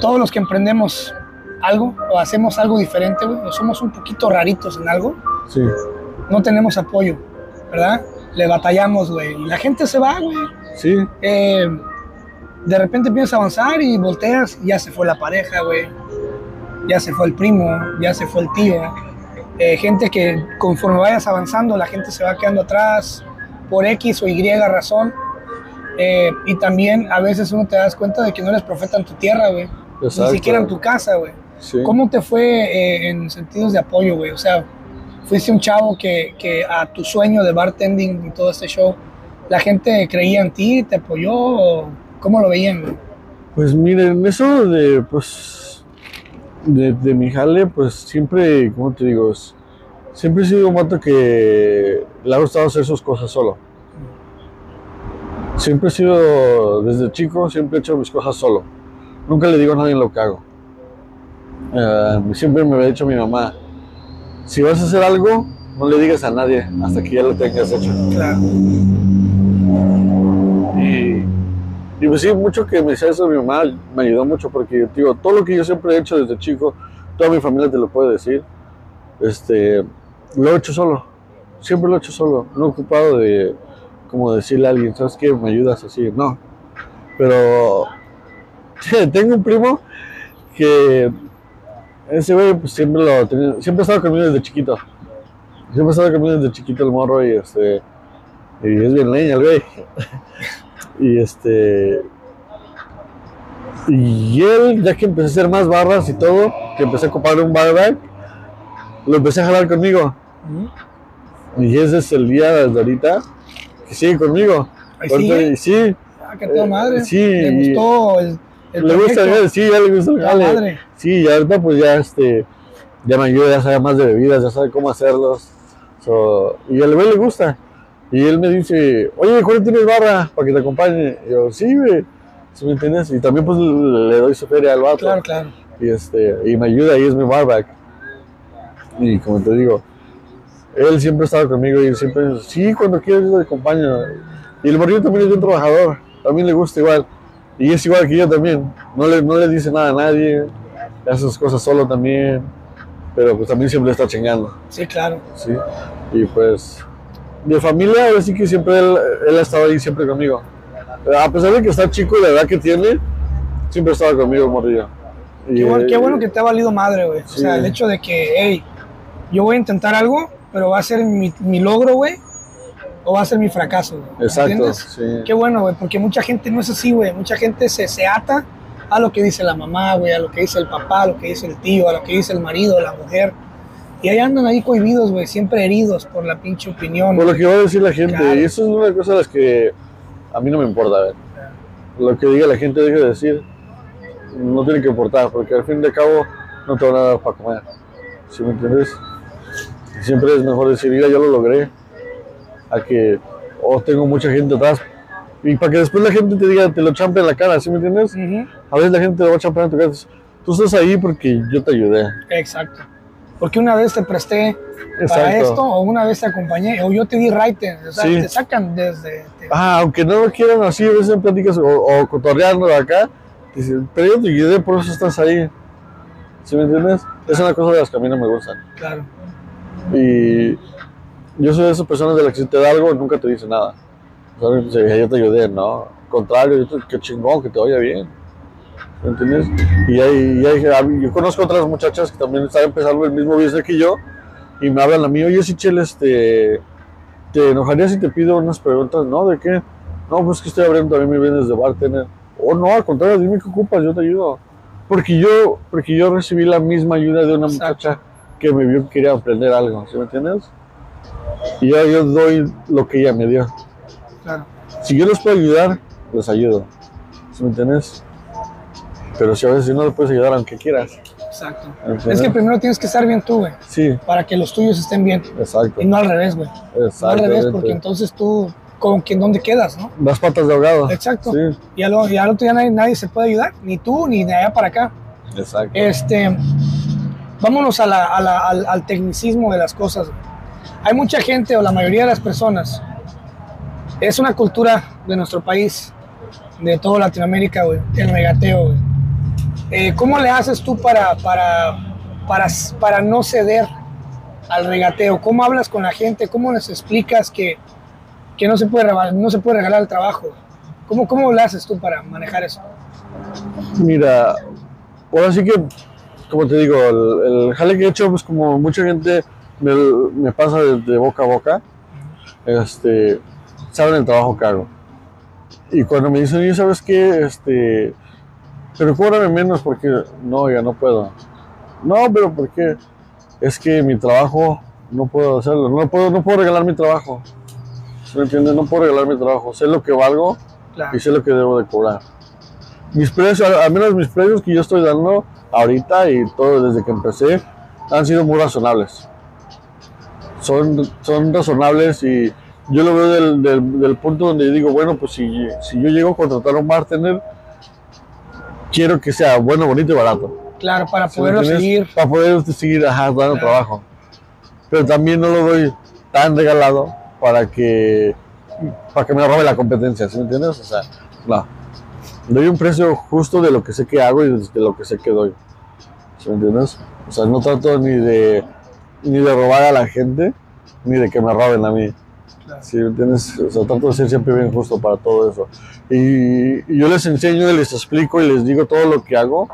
todos los que emprendemos algo o hacemos algo diferente, güey, o somos un poquito raritos en algo, sí. no tenemos apoyo, ¿verdad? Le batallamos, güey. Y la gente se va, güey. Sí, Eh, de repente empiezas a avanzar y volteas y ya se fue la pareja, güey. Ya se fue el primo, ya se fue el tío. Eh, gente que conforme vayas avanzando, la gente se va quedando atrás por X o Y razón. Eh, y también a veces uno te das cuenta de que no eres profeta en tu tierra, güey. Ni siquiera en tu casa, güey. Sí. ¿Cómo te fue en sentidos de apoyo, güey? O sea, fuiste un chavo que, que a tu sueño de bartending y todo este show, ¿la gente creía en ti, te apoyó cómo lo veían? Pues miren, eso de, pues, de, mi jale, pues siempre, ¿cómo te digo? Siempre he sido un vato que le ha gustado hacer sus cosas solo. Siempre he sido, desde chico, siempre he hecho mis cosas solo. Nunca le digo a nadie lo que hago. Eh, siempre me había dicho mi mamá, si vas a hacer algo, no le digas a nadie hasta que ya lo tengas hecho. Claro. Y, y pues sí, mucho que me decía eso mi mamá me ayudó mucho porque, digo, todo lo que yo siempre he hecho desde chico, toda mi familia te lo puede decir, este, lo he hecho solo, siempre lo he hecho solo, no he ocupado de, como decirle a alguien, ¿sabes qué? ¿Me ayudas así? No, pero tengo un primo que ese güey pues siempre lo tenía, siempre ha estado conmigo desde chiquito, siempre ha estado conmigo desde chiquito el morro y este, y es bien leña el güey. Y este. Y él, ya que empecé a hacer más barras y todo, que empecé a comprar un barback, lo empecé a jalar conmigo. Y ese es el día desde ahorita que sigue conmigo. Ahí sigue. sí, Ah, que toda Eh, sí. Le gustó el le gusta el sí, ya le gusta el jale. Sí, y ahorita pues ya este ya me ayuda, ya sabe más de bebidas, ya sabe cómo hacerlos. So, y al güey le gusta. Y él me dice, oye, ¿cuándo tienes barra para que te acompañe? Y yo, sí, güey. ¿Sí me entiendes? Y también pues le, doy su feria al vato. Claro, claro. Y, este, y me ayuda y es mi barback. Y como te digo, él siempre ha estado conmigo y siempre, sí, cuando quieras yo te acompaño. Y el morrillo también es bien trabajador, también le gusta igual. Y es igual que yo también, no le, no le dice nada a nadie, hace sus cosas solo también, pero pues también siempre está chingando, Sí, claro. ¿sí? Y pues, de familia, ahora sí que siempre él, él ha estado ahí siempre conmigo. A pesar de que está chico y la edad que tiene, siempre ha estado conmigo morrillo. Y, Qué bueno, qué eh, bueno que te ha valido madre, güey. O sea, el hecho de que, hey, yo voy a intentar algo, pero va a ser mi, mi logro, güey, o va a ser mi fracaso, güey. Exacto, sí. Qué bueno, güey, porque mucha gente no es así, güey. Mucha gente se, se ata a lo que dice la mamá, güey, a lo que dice el papá, a lo que dice el tío, a lo que dice el marido, la mujer. Y ahí andan ahí cohibidos, güey, siempre heridos por la pinche opinión. Por lo que va a decir la gente, Claro. y eso es una de las que a mí no me importa, a ver. Lo que diga la gente, deje de decir, no tiene que importar, porque al fin y al cabo no te van a dar para comer. ¿Sí me entiendes? Siempre es mejor decir, mira, yo lo logré, a que, oh, tengo mucha gente atrás. Y para que después la gente te diga, te lo champe en la cara, ¿sí me entiendes? Ujú, A veces la gente te lo va a champear en tu cara. Tú estás ahí porque yo te ayudé. Exacto. Porque una vez te presté para Exacto. esto, o una vez te acompañé, o yo te di raite. O sea, Sí. te sacan desde. te- Ah, aunque no lo quieran así, a veces en pláticas o, o cotorreando acá, dicen, pero yo te ayudé, por eso estás ahí. ¿Sí me entiendes? Es una cosa de las que a mí no me gustan. Claro. Y yo soy de esas personas de las que si te da algo, nunca te dice nada. O sea, yo te ayudé, no. Al contrario, yo te- qué chingón, que te vaya bien. ¿Me entiendes? Y hay, y hay- yo conozco otras muchachas que también están empezando el mismo business que yo y me hablan a mí, oye, Sichel, este, ¿te enojaría si te pido unas preguntas? No, ¿de qué? No, pues que estoy abriendo también mis bienes de bartender. Oh, no, al contrario, dime qué ocupas, yo te ayudo. Porque yo, porque yo recibí la misma ayuda de una muchacha que me vio que quería aprender algo, ¿sí me entiendes? Y yo, yo doy lo que ella me dio. Claro. Si yo les puedo ayudar, les ayudo. ¿Sí me entiendes? Pero si a veces no le puedes ayudar aunque quieras. Exacto. Es que primero tienes que estar bien tú, güey. Sí, Para que los tuyos estén bien. exacto. Y no al revés, güey. No al Exacto. revés, porque entonces tú, ¿con quién, dónde quedas, no? Las patas de ahogado. Exacto. Sí, Y al, y al otro día nadie, nadie se puede ayudar, ni tú, ni de allá para acá. exacto. Este, vámonos a la- a la- al, al tecnicismo de las cosas. güey. Hay mucha gente, o la mayoría de las personas, es una cultura de nuestro país, de toda Latinoamérica, el regateo. Eh, ¿Cómo le haces tú para, para, para, para no ceder al regateo? ¿Cómo hablas con la gente? ¿Cómo les explicas que, que no, se puede, no se puede regalar el trabajo? ¿Cómo, ¿Cómo le haces tú para manejar eso? Mira, ahora sí que, como te digo, el, el jale que he hecho, pues como mucha gente me, me pasa de, de boca a boca, este, saben el trabajo que hago. Y cuando me dicen, oye, ¿sabes qué? Este, pero cóbrame menos porque, no, ya no puedo. No, pero ¿por qué? Es que mi trabajo no puedo hacerlo, no puedo, no puedo regalar mi trabajo. ¿Sí ¿Me entiendes? No puedo regalar mi trabajo. Sé lo que valgo Claro. y sé lo que debo de cobrar. Mis precios, al menos mis precios que yo estoy dando ahorita y todo desde que empecé, han sido muy razonables. Son, son razonables y yo lo veo del, del- del punto donde digo, bueno, pues si, si yo llego a contratar a un bartender, quiero que sea bueno, bonito y barato. Claro, para ¿Sí me poderlo seguir. Para poder seguir ajá, dando Claro. trabajo. Pero también no lo doy tan regalado para que, para que me robe la competencia, ¿sí me entiendes? O sea, no. Doy un precio justo de lo que sé que hago y de lo que sé que doy. ¿Sí me entiendes? O sea, no trato ni de, ni de robar a la gente, ni de que me roben a mí. Claro. ¿Sí me entiendes? O sea, trato de ser siempre bien justo para todo eso. Y, y yo les enseño y les explico y les digo todo lo que hago.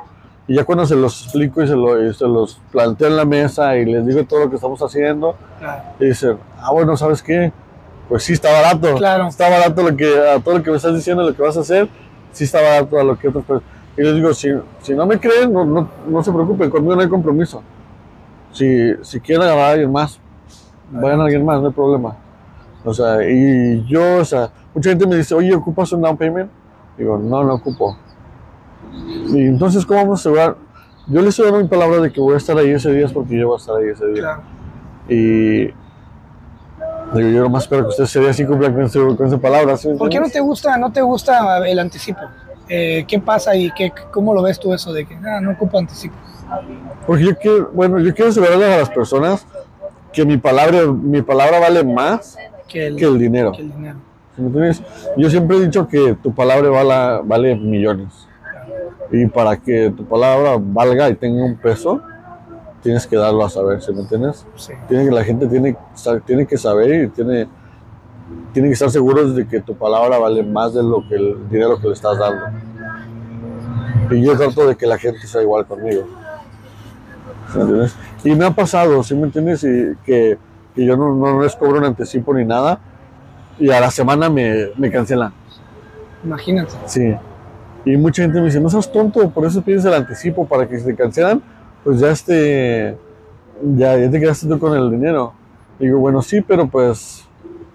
Y ya cuando se los explico y se, lo- y se los planteo en la mesa y les digo todo lo que estamos haciendo, Claro. y dicen, ah, bueno, ¿sabes qué? Pues sí, está barato. Claro. Está barato lo que, a todo lo que me estás diciendo, lo que vas a hacer, sí está barato a lo que otras personas. Y les digo, si, si no me creen, no, no, no se preocupen, conmigo no hay compromiso. Si, si quieren agarrar a alguien más, vayan a alguien más, no hay problema. O sea, y yo, o sea, mucha gente me dice, oye, ¿ocupas un down payment? Digo, no, no ocupo. Y entonces, ¿cómo vamos a asegurar? Yo les estoy dando mi palabra de que voy a estar ahí ese día es porque yo voy a estar ahí ese día. Claro. Y digo, yo nomás espero que ustedes ese día sí cumplan con su, con su palabra. ¿sí me ¿Por qué no te gusta, no te gusta el anticipo? Eh, ¿Qué pasa y qué, cómo lo ves tú eso de que ah, no ocupo anticipo? Porque yo quiero, bueno, yo quiero asegurarles a las personas que mi palabra, mi palabra vale más Que el, que el dinero. que el dinero. Yo siempre he dicho que tu palabra vale, vale millones. Y para que tu palabra valga y tenga un peso, tienes que darlo a saber, ¿sí me entiendes? Sí. Tiene que, la gente tiene, tiene que saber y tiene, tiene que estar seguros de que tu palabra vale más de lo que el dinero que le estás dando. Y yo trato de que la gente sea igual conmigo. ¿Sí me entiendes? Y me ha pasado, ¿sí me entiendes? Y que, que yo no, no les cobro un anticipo ni nada. Y a la semana me, me cancelan. Imagínate. Sí. Y mucha gente me dice, no seas tonto, por eso pides el anticipo, para que si te cancelan, pues ya este, ya, ya te quedaste tú con el dinero. Digo, bueno, sí, pero pues,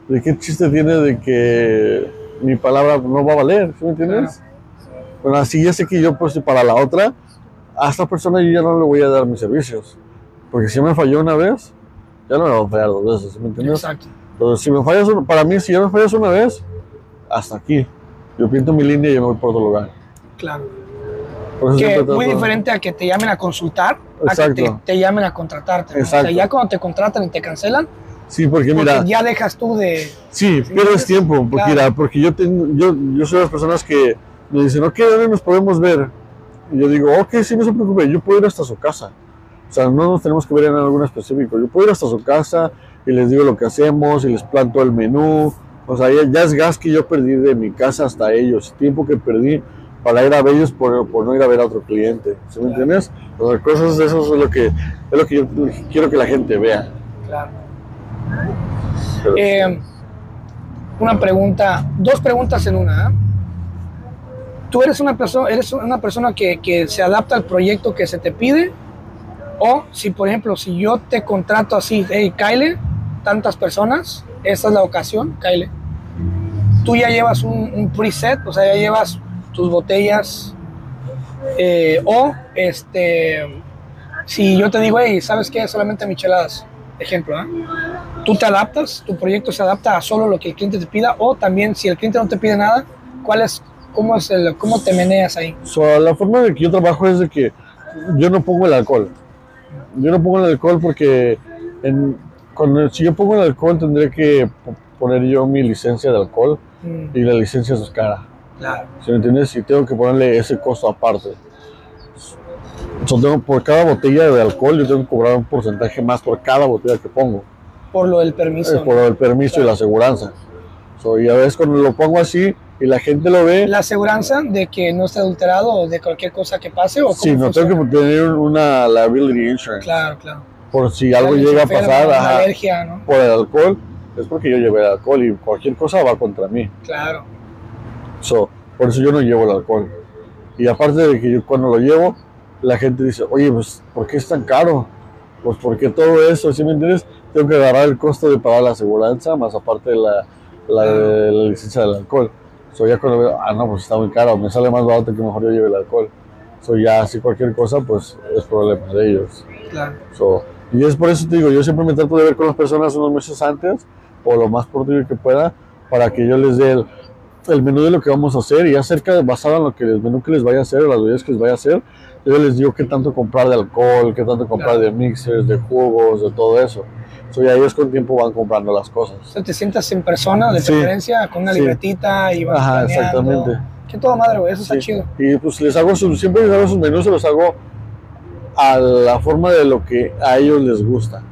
¿de qué chiste tiene de que mi palabra no va a valer? ¿Sí me entiendes? Bueno, así ya sé que yo, pues, para la otra, a esta persona yo ya no le voy a dar mis servicios. Porque si me falló una vez, ya no me va a fallar dos veces, ¿sí me entiendes? Exacto. Pero si me fallas, para mí, si ya me fallas una vez, hasta aquí. Yo pinto mi línea y yo me voy por otro lugar. Claro. Que siempre muy diferente a que te llamen a consultar, a que te, Exacto. te llamen a contratarte. ¿no? O sea, Exacto. ya cuando te contratan y te cancelan, Sí, porque porque mira, ya dejas tú de. sí, Sí, pierdes es- tiempo. Porque, claro. mira, porque yo, tengo, yo, yo soy de las personas que me dicen, ok, ¿dónde nos podemos ver? Y yo digo, ok, sí, no se preocupe, yo puedo ir hasta su casa. O sea, no nos tenemos que ver en algún específico. Yo puedo ir hasta su casa y les digo lo que hacemos y les planto el menú. O sea, ya, ya es gas que yo perdí de mi casa hasta ellos, tiempo que perdí para ir a ver ellos por, por no ir a ver a otro cliente. ¿Sí me entiendes? O sea, cosas de eso es lo que, es lo que yo quiero que la gente vea. Claro. Eh, una pregunta, dos preguntas en una. ¿eh? ¿Tú eres una persona, eres una persona que, que, se adapta al proyecto que se te pide? O si, por ejemplo, si yo te contrato así, hey, Kyle, tantas personas, esta es la ocasión, Kyle. Tú ya llevas un, un preset, o sea, ya llevas tus botellas. Eh, o, este, si yo te digo, hey, ¿sabes qué? Solamente micheladas, ejemplo, ¿eh? Tú te adaptas, tu proyecto se adapta a solo lo que el cliente te pida, o también, si el cliente no te pide nada, ¿cuál es, cómo, es el, cómo te meneas ahí? So, la forma de que yo trabajo es de que yo no pongo el alcohol. Yo no pongo el alcohol porque en, cuando, si yo pongo el alcohol tendré que poner yo mi licencia de alcohol mm. y la licencia es cara. Claro. ¿Sí me entiendes? Y tengo que ponerle ese costo aparte. So, tengo, por cada botella de alcohol yo tengo que cobrar un porcentaje más por cada botella que pongo. Por lo del permiso. Eh, por lo del permiso claro. y la aseguranza. So, y a veces cuando lo pongo así y la gente lo ve... ¿La aseguranza de que no esté adulterado o de cualquier cosa que pase? ¿o sí, no funciona? tengo que tener una liability insurance. Claro, claro. Por si algo llega a pasar una ajá, alergia, ¿no? por el alcohol, es porque yo llevé el alcohol y cualquier cosa va contra mí. Claro. So, por eso yo no llevo el alcohol. Y aparte de que yo cuando lo llevo, la gente dice, oye, pues, ¿por qué es tan caro? Pues porque todo eso, ¿sí me entiendes? Tengo que agarrar el costo de pagar la aseguranza, más aparte de la, la, de la licencia del alcohol. So, ya cuando veo, ah, no, pues está muy caro, me sale más barato que mejor yo lleve el alcohol. So, ya, si cualquier cosa, pues es problema de ellos. Claro. So, y es por eso te digo, yo siempre me trato de ver con las personas unos meses antes, o lo más pronto que pueda, para que yo les dé el, el menú de lo que vamos a hacer y acerca basado en lo que el menú que les vaya a hacer, las bebidas que les vaya a hacer, yo les digo qué tanto comprar de alcohol, qué tanto comprar de mixers, de jugos, de todo eso. So, ya ellos con tiempo van comprando las cosas. O sea, te sientas en persona, de Sí. preferencia, con una Sí. libretita y vas Ajá, planeando. exactamente. Que toda madre, güey, eso está Sí. chido. Y pues les hago sus, siempre les hago sus menús, se los hago a la forma de lo que a ellos les gusta,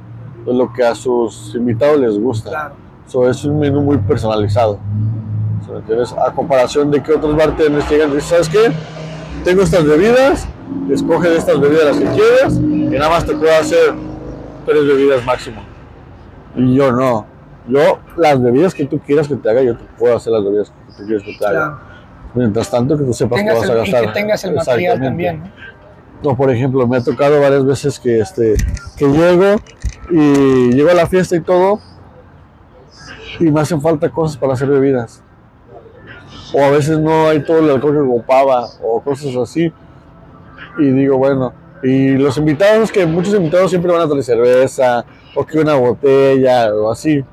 de lo que a sus invitados les gusta. Claro. So, es un menú muy personalizado. So, ¿me entiendes? A comparación de que otros bartenders llegan y ¿sabes qué? Tengo estas bebidas, escoge de estas bebidas las que quieras y nada más te puedo hacer tres bebidas máximo. Y yo no. Yo, las bebidas que tú quieras que te haga, yo te puedo hacer las bebidas que tú quieras que te haga. Claro. Mientras tanto que tú sepas que vas a el, y gastar. que tengas el material también. ¿no? No, por ejemplo, me ha tocado varias veces que, este, que llego y llego a la fiesta y todo y me hacen falta cosas para hacer bebidas. O a veces no hay todo el alcohol que ocupaba o cosas así. Y digo, bueno, y los invitados, que muchos invitados siempre van a traer cerveza o que una botella o así.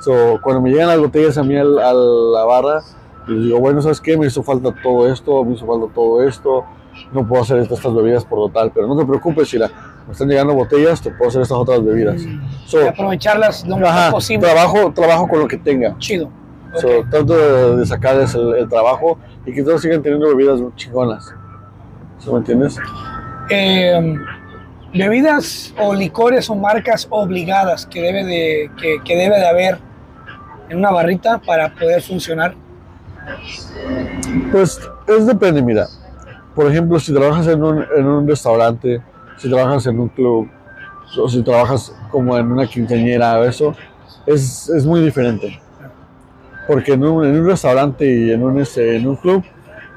So, cuando me llegan las botellas a mí al- a la barra, les digo, bueno, ¿sabes qué? Me hizo falta todo esto, me hizo falta todo esto no puedo hacer estas, estas bebidas por total, pero no te preocupes, si me están llegando botellas, te puedo hacer estas otras bebidas. So, Y aprovecharlas lo mejor posible. trabajo, trabajo con lo que tenga. Chido. So, Ok. trato de, de sacarles el, el trabajo y que todos sigan teniendo bebidas chingonas. ¿Sí ¿Me entiendes? Eh, bebidas o licores o marcas obligadas que debe de, que, debe de haber en una barrita para poder funcionar. Pues es depende, mira. Por ejemplo, si trabajas en un, en un restaurante, si trabajas en un club, o si trabajas como en una quinceañera o eso, es, es muy diferente. Porque en un, en un restaurante y en un, este, en un club,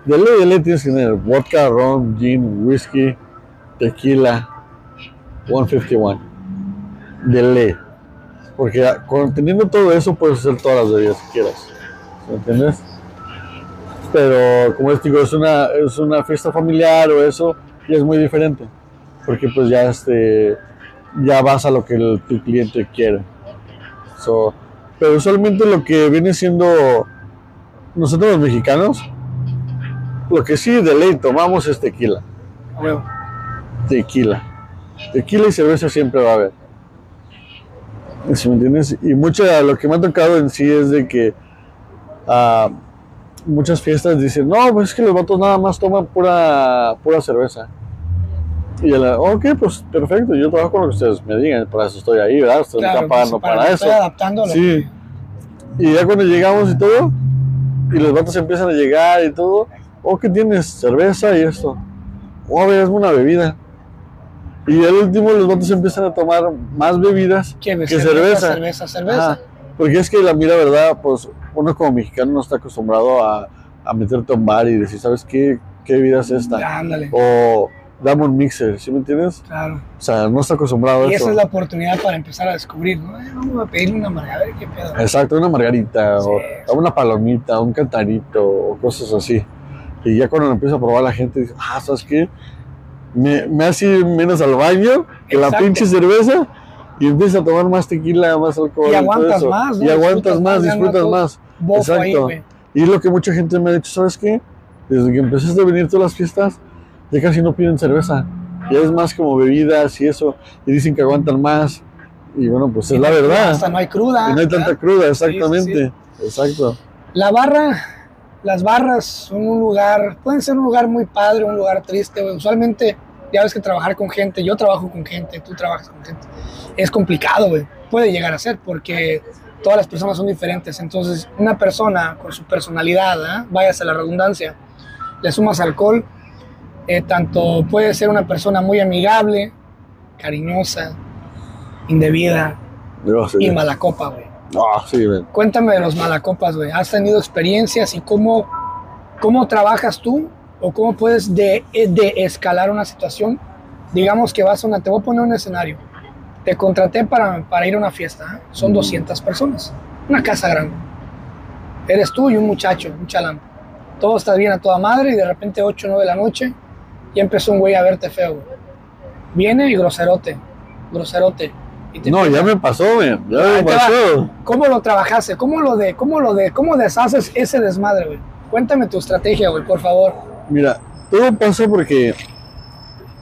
de ley, de ley tienes que tener vodka, ron, gin, whisky, tequila, 151. De ley. Porque teniendo todo eso puedes hacer todas las bebidas que quieras. ¿Me entiendes? pero como les digo, es una, es una fiesta familiar o eso, y es muy diferente, porque pues ya, este, ya vas a lo que el, tu cliente quiere. So, pero usualmente lo que viene siendo nosotros los mexicanos, lo que sí de ley tomamos es tequila, tequila. Tequila y cerveza siempre va a haber. ¿Sí me entiendes? Y mucho lo que me ha tocado en sí es de que ah, muchas fiestas dicen, no, pues es que los vatos nada más toman pura, pura cerveza. Y le ok, pues perfecto, yo trabajo con lo que ustedes me digan, para eso estoy ahí, ¿verdad? Ustedes me Claro, están pagando para- para, eso. Estoy adaptando a lo Sí. Y ya cuando llegamos y todo, y los vatos empiezan a llegar y todo, oh, ¿qué tienes? Cerveza y esto. Oh, a ver, hazme una bebida. Y al último los vatos empiezan a tomar más bebidas ¿Qué, que cerveza, cerveza. cerveza. Porque es que la mira verdad, pues uno como mexicano no está acostumbrado a, a meterte a un bar y decir, ¿sabes qué, qué bebida es esta? Ándale, O dame un mixer, ¿sí me entiendes? claro. O sea, no está acostumbrado a Y eso. esa es la oportunidad para empezar a descubrir, ¿no? Eh, vamos a pedirle una margarita, a ver qué pedo. Exacto, una margarita, Sí. o una palomita, un cantarito, o cosas así. Y ya cuando lo empieza a probar la gente dice, ah, ¿sabes qué? Me, me hace ir menos al baño que la Exacto. pinche cerveza y empieza a tomar más tequila, más alcohol. Y aguantas eso. más, ¿no? Y aguantas más, no disfrutas más. Ahí, Exacto. güey. Y lo que mucha gente me ha dicho, ¿sabes qué? Desde que empezaste a venir todas las fiestas, ya casi no piden cerveza. Ya es más como bebidas y eso. Y dicen que aguantan más. Y bueno, pues es la verdad. Hasta no hay cruda. Y no hay tanta ¿verdad? cruda, sí, exactamente. Exacto. La barra, las barras son un lugar, pueden ser un lugar muy padre, un lugar triste. Usualmente, ya ves que trabajar con gente, yo trabajo con gente, tú trabajas con gente, es complicado, güey. Puede llegar a ser porque todas las personas son diferentes. Entonces, una persona con su personalidad, ¿ah? váyase a la redundancia, le sumas alcohol, eh, tanto puede ser una persona muy amigable, cariñosa, indebida y mala copa, güey. Ah, sí, ven. Cuéntame de los malacopas, güey. ¿Has tenido experiencias y cómo, cómo trabajas tú o cómo puedes de, de escalar una situación? Digamos que vas a una, te voy a poner un escenario. Te contraté para, para ir a una fiesta, ¿eh? son Ujú. 200 personas, una casa grande. Eres tú y un muchacho, un chalán. Todo está bien a toda madre y de repente 8 o 9 de la noche y empezó un güey a verte feo. güey. Viene y groserote, groserote. Y No, ya me pasó, ven. Ya me pasó. ¿Cómo lo trabajaste? ¿Cómo lo de, cómo lo de, cómo deshaces ese desmadre, güey? Cuéntame tu estrategia, güey, por favor. Mira, todo pasa porque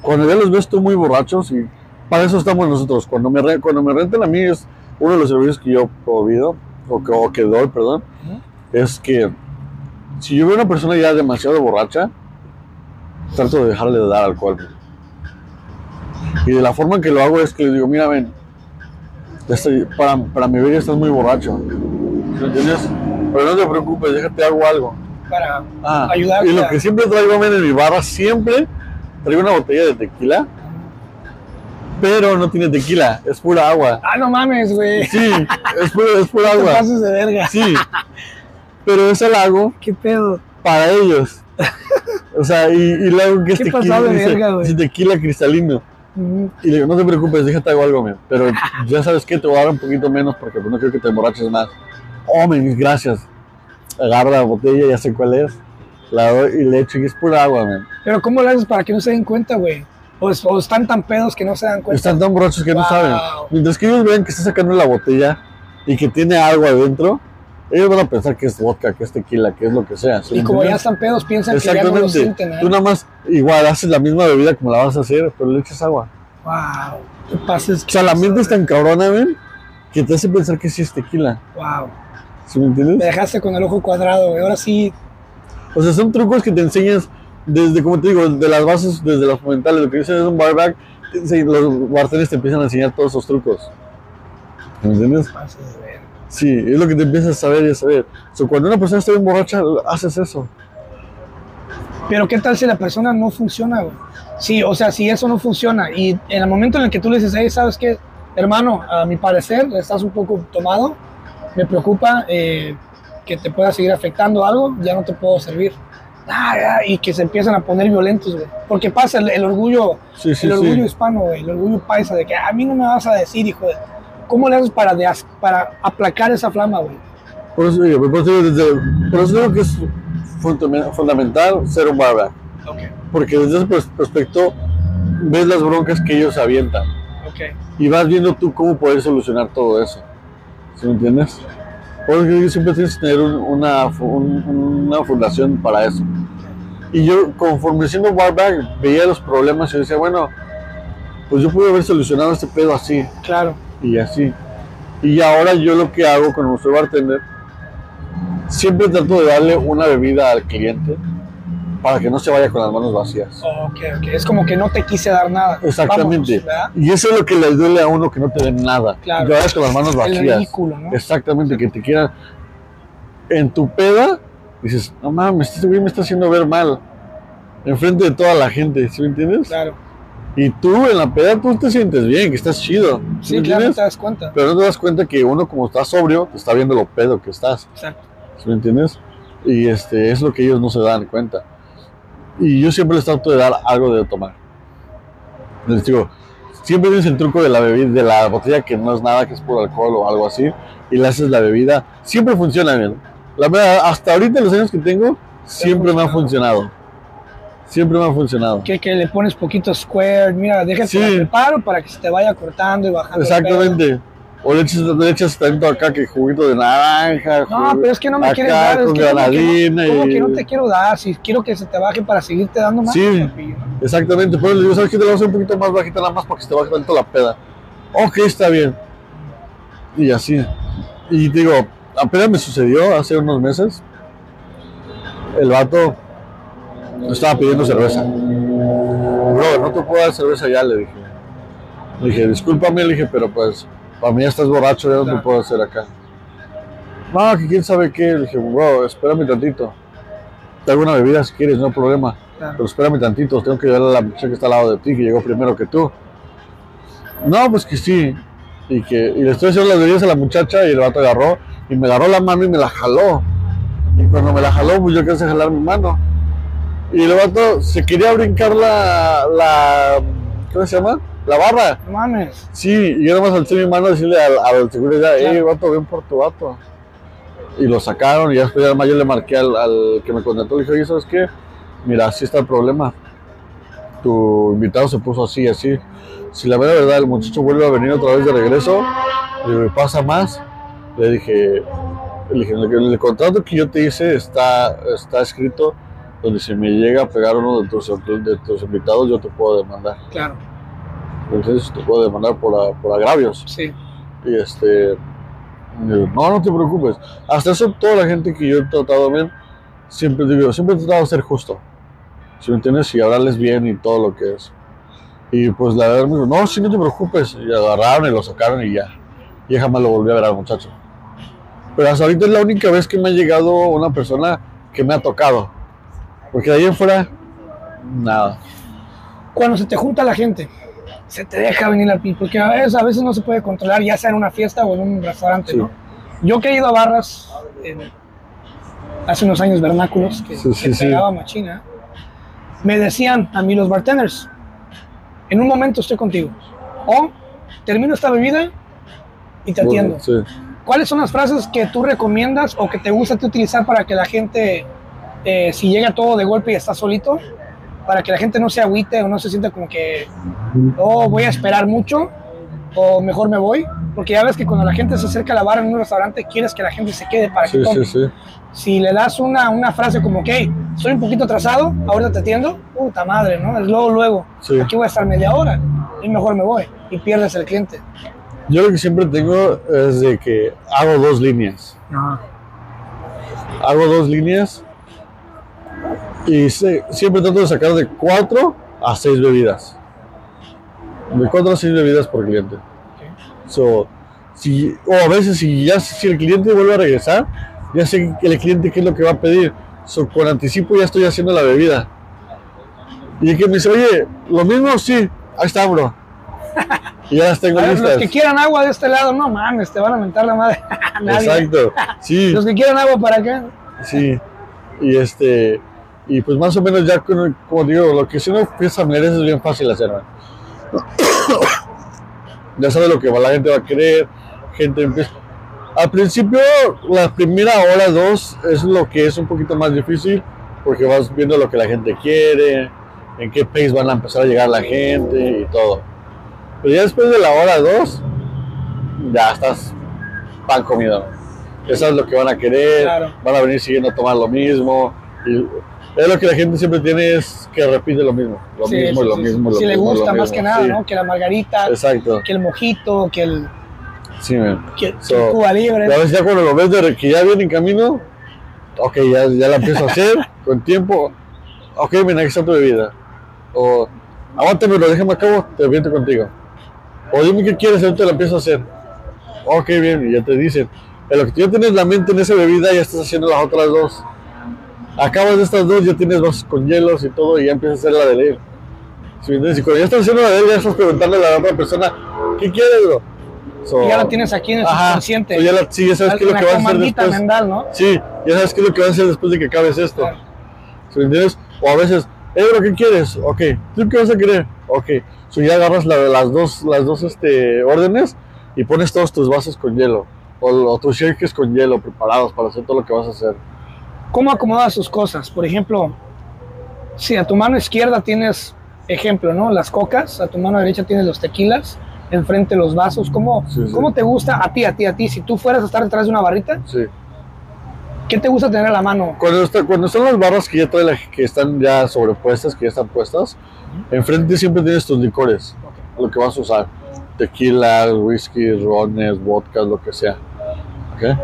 cuando ya los ves tú muy borrachos y para eso estamos nosotros. Cuando me, cuando me rentan a mí es uno de los servicios que yo provido, o que, o que doy, perdón, es que si yo veo una persona ya demasiado borracha, trato de dejarle de dar alcohol. Y de la forma en que lo hago es que le digo, mira, ven, estoy- para, para mi ya estás muy borracho. ¿Sí ¿Me entiendes? Pero no te preocupes, déjate hago algo. Para Ah, ayudarte Y lo que siempre traigo men, en mi barra, siempre traigo una botella de tequila, pero no tiene tequila, es pura agua. Ah, no mames, güey. Sí, es pura, es pura Te agua. pases de verga. Sí, pero esa la hago ¿Qué pedo? para ellos. O sea, y, y hago que es Qué tequila, pasado de verga, güey. tequila cristalino. Y le digo, no te preocupes, déjate hago algo. Pero ya sabes que te voy a dar un poquito menos porque pues, no quiero que te emborraches más. Oh, men, gracias. Agarra la botella, ya sé cuál es. La doy y le echo y es pura agua. Pero ¿cómo lo haces para que no se den cuenta, güey? O, es- o están tan pedos que no se dan cuenta. Están tan borrachos que no saben. Mientras que ellos vean que está sacando la botella y que tiene agua adentro, ellos van a pensar que es vodka, que es tequila, que es lo que sea. ¿sí Y me como ya están pedos, piensan que ya no lo sienten, ¿eh? Tú nada más igual haces la misma bebida como la vas a hacer, pero le echas agua. Wow. Te pases. O sea, la mente es tan cabrona, ven, que te hace pensar que sí es tequila. Wow. ¿Sí me Me entiendes? dejaste con el ojo cuadrado, güey. Ahora sí. O sea, son trucos que te enseñas desde, como te digo, de las bases, desde los fundamentales. Lo que dicen es un barback, los bartenders te empiezan a enseñar todos esos trucos. ¿Me entiendes? Pases. Sí, es lo que te empiezas a saber y a saber. O sea, cuando una persona está bien borracha, haces eso. Pero ¿qué tal si la persona no funciona, güey? Sí, o sea, si eso no funciona y en el momento en el que tú le dices, hey, ¿sabes qué? Hermano, a mi parecer estás un poco tomado, me preocupa eh, que te pueda seguir afectando algo, ya no te puedo servir. Ah, y que se empiezan a poner violentos, güey. Porque pasa el, el orgullo, Sí, sí, el orgullo sí. hispano, güey, el orgullo paisa, de que a mí no me vas a decir, hijo de... ¿Cómo le haces para, de para aplacar esa flama, güey? Por eso digo, por eso digo, desde- por eso digo que es fundament- fundamental ser un barback. Ok, Porque desde ese aspecto ves las broncas que ellos avientan. ok. y vas viendo tú cómo poder solucionar todo eso. ¿Sí me entiendes? Por eso siempre tienes que tener un- una, un- una fundación para eso. Y yo, conforme siendo barback, veía los problemas y decía, bueno, pues yo pude haber solucionado este pedo así Claro. Y así. Y ahora yo lo que hago cuando soy bartender, siempre trato de darle una bebida al cliente para que no se vaya con las manos vacías. Ok, ok. Es como que no te quise dar nada. Exactamente. Y eso es lo que le duele a uno que no te den nada. Claro. Que vayas con las manos El vacías. ridículo, ¿no? Exactamente, que te quieran. En tu peda, dices, no mames, este güey me está haciendo ver mal. Enfrente de toda la gente, ¿sí me entiendes? Claro. Y tú en la peda tú te sientes bien, que estás chido. Sí, ¿me claro, no te das cuenta. Pero no te das cuenta que uno como está sobrio, te está viendo lo pedo que estás. Exacto. ¿Sí me entiendes? Y este, es lo que ellos no se dan cuenta. Y yo siempre les trato de dar algo de tomar. Les digo, siempre tienes el truco de la bebida, de la botella que no es nada, que es por alcohol o algo así, y le haces la bebida. Siempre funciona bien. La verdad, hasta ahorita, los años que tengo, siempre me ha funcionado. Siempre me ha funcionado. Que, que le pones poquito square, mira, déjate Sí. la preparo para que se te vaya cortando y bajando. el. Exactamente. O le echas, le echas tanto acá que juguito de naranja. No, pero es que no me acá quieres dar, es con que como que, granadina no, y- que no te quiero dar, si quiero que se te baje para seguirte dando más. Sí. papillo. Exactamente, pero le digo, ¿sabes qué? Te lo voy a hacer un poquito más bajita nada más para que se te baje tanto la peda. Ok, está bien. Y así. Y digo, apenas me sucedió hace unos meses. El vato estaba pidiendo cerveza. Bro, no te puedo dar cerveza ya, le dije. Le dije, discúlpame, le dije, pero pues, para mí ya estás borracho, ya no te puedo hacer acá. No, que quién sabe qué. Le dije, bro, espérame tantito. Te hago una bebida si quieres, no hay problema. Claro. Pero espérame tantito, tengo que llevar a la muchacha que está al lado de ti, que llegó primero que tú. No, pues que sí. Y, que, y le estoy haciendo las bebidas a la muchacha y el vato agarró y me agarró la mano y me la jaló. Y cuando me la jaló, pues yo quise jalar mi mano. Y el vato se quería brincar la, la ¿cómo se llama? La barra. No mames. Sí, y yo nomás alcé mi mano a decirle al, al seguridad, hey, vato, ven por tu vato. Y lo sacaron y ya después además yo le marqué al, al que me contrató, le dije, oye, ¿sabes qué? Mira, así está el problema. Tu invitado se puso así, así. Si la verdad, verdad, el muchacho vuelve a venir otra vez de regreso, le digo, "¿Y pasa más. Le dije, le dije, en el, el contrato que yo te hice está, está escrito donde si me llega a pegar uno de tus, de tus invitados, yo te puedo demandar. Claro, Entonces te puedo demandar por, por agravios. sí. Y este, no, no te preocupes. Hasta eso, toda la gente que yo he tratado bien, siempre digo, siempre he tratado de ser justo. Si me entiendes, y hablarles bien y todo lo que es. Y pues la verdad me dijo, no, sí, no te preocupes. Y agarraron y lo sacaron y ya. Y jamás lo volví a ver al muchacho. Pero hasta ahorita es la única vez que me ha llegado una persona que me ha tocado. Porque de ahí en fuera, nada. Cuando se te junta la gente, se te deja venir al pi, porque a veces, a veces no se puede controlar, ya sea en una fiesta o en un restaurante, Sí. ¿no? Yo que he ido a barras en- hace unos años vernáculos, que, Sí, sí, que pegaba machina, me decían a mí los bartenders, en un momento estoy contigo, o termino esta bebida y te atiendo. ¿Cuáles son las frases que tú recomiendas o que te gusta utilizar para que la gente, eh, si llega todo de golpe y está solito, para que la gente no se agüite o no se sienta como que, oh, voy a esperar mucho o mejor me voy? Porque ya ves que cuando la gente se acerca a la barra en un restaurante, quieres que la gente se quede para que Sí, tome. sí, sí. Si le das una, una frase como, ok, estoy un poquito atrasado, ahorita te atiendo, puta madre, ¿no? Es luego, luego. Sí. Aquí voy a estar media hora y mejor me voy y pierdes el cliente. Yo lo que siempre tengo es de que hago dos líneas. Hago dos líneas y se- siempre trato de sacar de cuatro a seis bebidas. De cuatro a seis bebidas por cliente. So, si, o a veces si ya si el cliente vuelve a regresar, ya sé que el cliente qué es lo que va a pedir. So, con anticipo ya estoy haciendo la bebida. Y el que me dice, oye, lo mismo, sí, ahí está, bro. Y ya las tengo ver, listas. los que quieran agua de este lado, no mames, te van a mentar la madre. Nadie. Exacto. Sí, Los que quieran agua para acá. sí. Y este, y pues más o menos ya con- como digo, lo que si uno piensa merece es bien fácil hacer, man. Ya sabe lo que la gente va a querer, gente empieza. Al principio, la primera hora, dos, es lo que es un poquito más difícil, porque vas viendo lo que la gente quiere, en qué pace van a empezar a llegar la gente y todo. Pero ya después de la hora dos, ya estás pan comido. Ya sabes lo que van a querer, Claro. van a venir siguiendo a tomar lo mismo. Y es lo que la gente siempre tiene es que repite lo mismo, lo Sí, mismo, sí, lo sí, mismo, lo Si le mismo, lo gusta más mismo, que nada. ¿no? Que la margarita, Exacto, que el mojito, que el, sí, man. que, que So, el Cuba Libre. A veces ya cuando lo ves de que ya viene en camino, ok, ya, ya la empiezo a hacer con tiempo. Ok, mira, aquí está tu bebida. O aguántamelo, déjame acabo, te viento contigo. O dime qué quieres, ahorita la empiezo a hacer. Ok, bien, y ya te dicen. En lo que tú ya tienes la mente en esa bebida, ya estás haciendo las otras dos. Acabas de estas dos, ya tienes dos con hielos y todo, y ya empiezas a hacer la de leer. ¿Sí entiendes? Y cuando ya estás haciendo la de él, ya estás preguntándole a la otra persona, ¿qué quieres, bro? So, Y ya la tienes aquí en el ajá, subconsciente. so ya la- sí, ya sabes qué es lo que vas a hacer después. mental, ¿no? Sí, ya sabes qué es lo que vas a hacer después de que acabes esto. Claro. ¿Sí me entiendes? O a veces, eh, bro, ¿qué quieres? Ok, ¿tú qué vas a querer? Ok, so ya agarras la- las dos, las dos este, órdenes y pones todos tus vasos con hielo. O, o tus shakers con hielo preparados para hacer todo lo que vas a hacer. ¿Cómo acomodas sus cosas? Por ejemplo, si a tu mano izquierda tienes, ejemplo, ¿no? Las cocas, a tu mano derecha tienes los tequilas, enfrente los vasos. ¿Cómo, Sí, sí. ¿Cómo te gusta a ti, a ti, a ti? Si tú fueras a estar detrás de una barrita, Sí. ¿qué te gusta tener a la mano? Cuando, está, cuando son las barras que ya trae la- que están ya sobrepuestas, que ya están puestas, enfrente siempre tienes tus licores, lo que vas a usar. Tequila, whisky, rones, vodka, lo que sea. ¿Ok?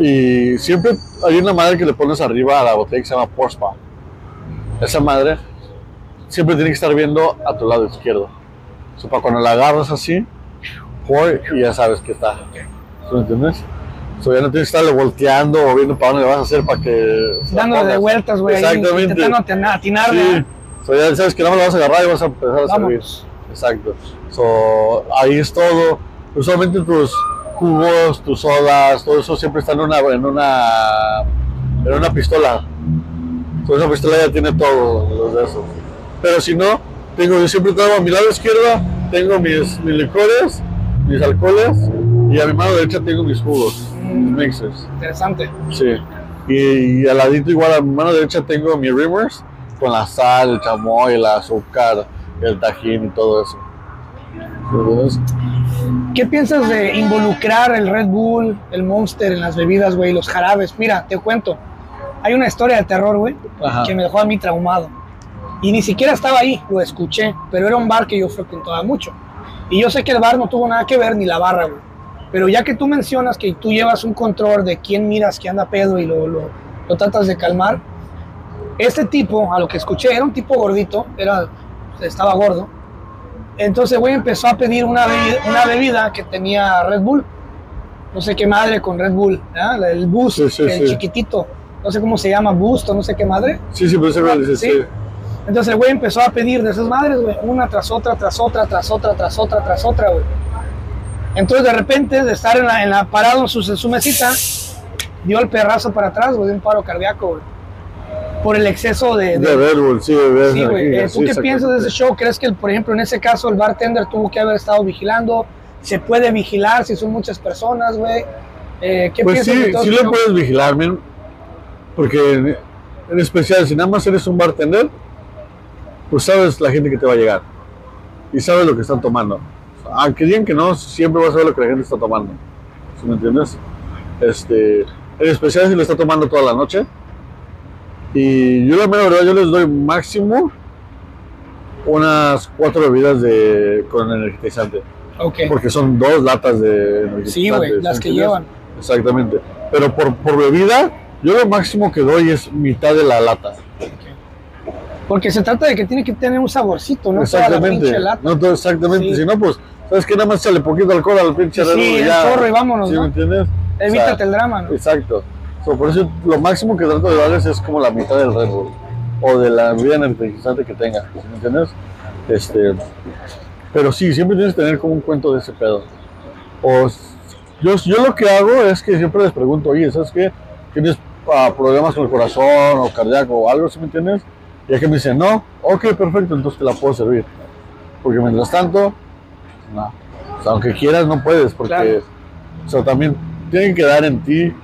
Y siempre hay una madre que le pones arriba a la botella que se llama Pour Spa. Esa madre siempre tiene que estar viendo a tu lado izquierdo. O sea, para cuando la agarras así, y ya sabes que está. ¿Sí ¿Me entiendes? So, ya no tienes que estarle volteando o viendo para dónde vas a hacer para que. Dándole de vueltas, güey, Exactamente. intentando atina- atinar, Sí. ¿verdad? So, ya sabes que no me lo vas a agarrar y vas a empezar a servir. Vámonos. Exacto. So, ahí es todo. Usualmente tus jugos, tus sodas, todo eso siempre está en una, en una, en una pistola. So, esa pistola ya tiene todo los de esos. Pero si no, tengo, yo siempre tengo a mi lado izquierdo, tengo mis, mis licores, mis alcoholes, y a mi mano derecha tengo mis jugos, mis mixers. Interesante. Sí. Y, y al ladito igual a mi mano derecha tengo mi Rimmers con la sal, el chamoy, el azúcar, el tajín y todo eso. Entonces, ¿Qué piensas de involucrar el Red Bull, el Monster en las bebidas, güey, los jarabes? Mira, te cuento. Hay una historia de terror, güey, que me dejó a mí traumado. Y ni siquiera estaba ahí, lo escuché, pero era un bar que yo frecuentaba mucho. Y yo sé que el bar no tuvo nada que ver, ni la barra, güey. Pero ya que tú mencionas que tú llevas un control de quién miras que anda pedo y lo, lo, lo tratas de calmar, este tipo, a lo que escuché, era un tipo gordito, era, estaba gordo. Entonces, güey, empezó a pedir una bebida, una bebida que tenía Red Bull. No sé qué madre con Red Bull, ¿ah? el Boost, Sí, sí, el sí. chiquitito. No sé cómo se llama, Boost o no sé qué madre. sí, sí, pero dice, Sí. sí. Entonces el güey empezó a pedir de esas madres, güey, una tras otra, tras otra, tras otra, tras otra, tras otra, güey. Entonces de repente, de estar en la, en la parado en su, en su mesita, dio el perrazo para atrás, güey, de un paro cardíaco, güey. Por el exceso de... de- Bull, sí, de sí, güey. ¿Tú qué piensas de ese show? ¿Crees que, por ejemplo, en ese caso el bartender tuvo que haber estado vigilando? ¿Se puede vigilar si son muchas personas, güey? Eh, ¿Qué Pues piensas sí, de todo sí lo puedes vigilar, men. Porque en, en especial, si nada más eres un bartender, pues sabes la gente que te va a llegar. Y sabes lo que están tomando. Aunque digan que no, siempre vas a ver lo que la gente está tomando. ¿Sí me entiendes? Este, en especial si lo está tomando toda la noche. Y yo la mera verdad, yo les doy máximo unas cuatro bebidas de, con energizante. Ok. Porque son dos latas de energizante. Sí, güey, ¿sí las que llevan. Exactamente. Pero por, por bebida, yo lo máximo que doy es mitad de la lata. Porque se trata de que tiene que tener un saborcito, no toda la exactamente. pinche lata. No todo- exactamente. Sí. Si no, pues, ¿sabes qué? Nada más echarle poquito alcohol al pinche Sí, sí, y el ya. chorro y vámonos, ¿Sí ¿no? me entiendes? O Evítate sea, el drama, ¿no? Exacto. So, por eso lo máximo que trato de darles es como la mitad del Red Bull. O de la bebida energizante que tenga. ¿sí ¿Me entiendes? Este, pero sí, siempre tienes que tener como un cuento de ese pedo. O yo, yo lo que hago es que siempre les pregunto, oye, ¿sabes qué? ¿Tienes ah, problemas con el corazón o cardíaco o algo, ¿sí me entiendes? Y es que me dicen, no, ok, perfecto, entonces te la puedo servir. Porque mientras tanto, no. O sea, aunque quieras, no puedes, porque Claro. o sea, también tiene que quedar en ti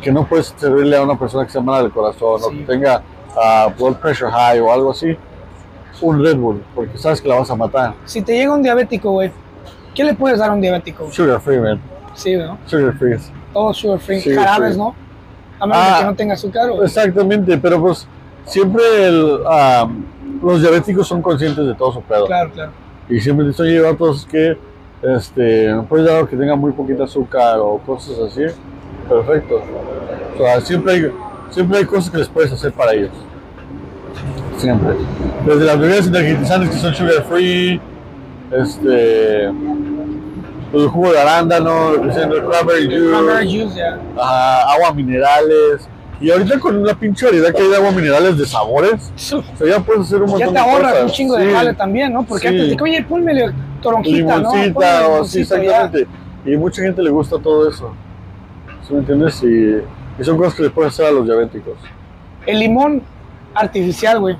que no puedes servirle a una persona que sea mala del corazón o que tenga ah, blood pressure high o algo así, un Red Bull, porque sabes que la vas a matar. Si te llega un diabético, güey, ¿qué le puedes dar a un diabético? Sugar free, man. Sí, ¿no? Sugar free. Todo sugar free, Sí, jarabes. ¿no? A menos de Ah. que no tenga azúcar. o- Exactamente, pero pues siempre el, ah, los diabéticos son conscientes de todo su pedo. Claro, claro. Y siempre dicen, oye, vatos, que este, ¿me puedes dar algo que tenga muy poquito azúcar o cosas así? Perfecto. O sea, siempre hay, siempre hay cosas que les puedes hacer para ellos. Siempre. Desde las bebidas energizantes que son sugar free, este, el jugo de arándano, el cranberry juice, ya. ajá, agua minerales, Y ahorita con una pinche variedad que hay de agua minerales de sabores, o sea, ya puedes hacer un Ya montón te de ahorras cosas. un chingo de Sí. jale también, ¿no? Porque Sí. antes de que, oye, ponme toronjita, ¿no? Ponle limoncita o sí, limoncito, ya. exactamente. Y mucha gente le gusta todo eso. ¿Sí me entiendes? Y, y son cosas que le puedes hacer a los diabéticos. El limón artificial, güey.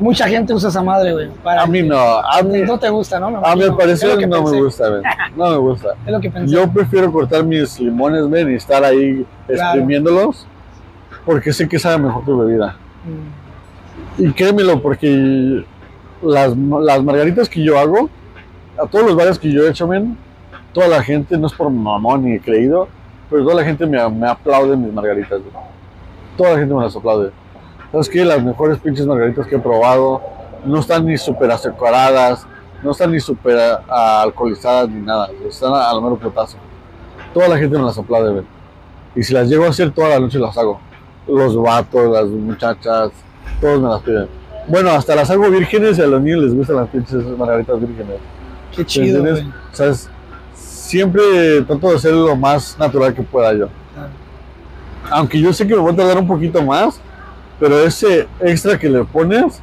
Mucha gente usa esa madre, güey. para- A mí no, a mí, No te gusta, ¿no? Me a mi parecer no pensé, me gusta, ven. No me gusta. Es lo que pensé. Yo prefiero cortar mis limones, ven, y estar ahí Claro. exprimiéndolos, porque sé que sabe mejor tu bebida. Mm. Y créemelo, porque las, las margaritas que yo hago, a todos los bares que yo he hecho, men, toda la gente, no es por mamón ni creído, pero toda la gente me, me aplaude mis margaritas. güey. Toda la gente me las aplaude. ¿Sabes qué? Las mejores pinches margaritas que he probado no están ni súper azucaradas, no están ni súper alcoholizadas ni nada. Están a- al mero putazo. Toda la gente me las aplaude, güey. Y si las llego a hacer toda la noche las hago. Los vatos, las muchachas, todos me las piden. Bueno, hasta las hago vírgenes y a los niños les gustan las pinches margaritas vírgenes. Qué chido, ¿Entiendes? güey. O sea, es- siempre trato de hacer lo más natural que pueda yo. Aunque yo sé que me voy a tardar un poquito más, pero ese extra que le pones,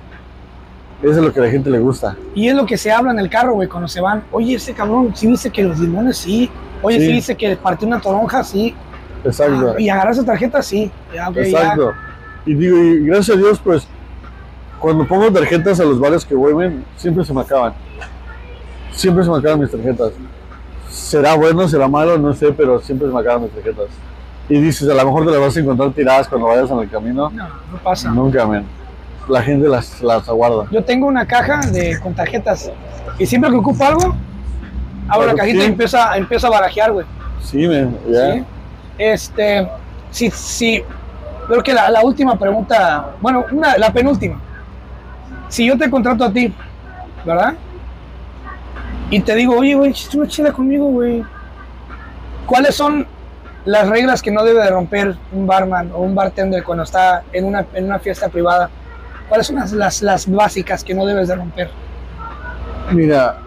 eso es lo que a la gente le gusta. Y es lo que se habla en el carro, güey, cuando se van. Oye, ese cabrón, sí dice que los limones sí. Oye, sí, Sí. dice que partió una toronja, sí. Exacto. Ah, y agarrar esa tarjeta, sí. Ya, ok, ya. Exacto. Y digo, y gracias a Dios, pues, cuando pongo tarjetas a los bares que vuelven, siempre se me acaban. Siempre se me acaban mis tarjetas. Será bueno, será malo, no sé, pero siempre se me acaban mis tarjetas. Y dices, a lo mejor te las vas a encontrar tiradas cuando vayas en el camino. No, no pasa. Nunca, men. La gente las, las aguarda. Yo tengo una caja de, con tarjetas. Y siempre que ocupo algo, abro la cajita sí. y empieza, empiezo a barajear, güey. Sí, men, ya. ¿sí? Este, sí, sí. Creo que la, la última pregunta, bueno, una, la penúltima. Si yo te contrato a ti, ¿verdad? Y te digo, oye, güey, echa una chela conmigo, güey. ¿Cuáles son las reglas que no debe de romper un barman o un bartender cuando está en una, en una fiesta privada? ¿Cuáles son las, las, las básicas que no debes de romper? Mira,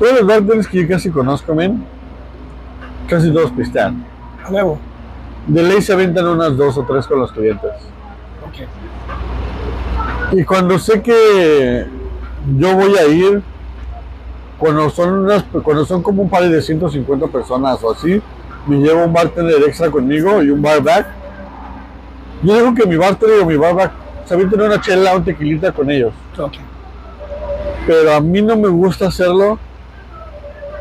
todos los bartenders que yo casi conozco, men, casi todos pistean. A huevo. De ley se aventan unas dos o tres con los clientes. Ok. Y cuando sé que yo voy a ir, cuando son, unas, cuando son como un par de 150 personas o así, me llevo un bartender extra conmigo y un barback. Yo digo que mi bartender o mi barback se avienten una chela, un tequilita con ellos. Ok. Pero a mí no me gusta hacerlo.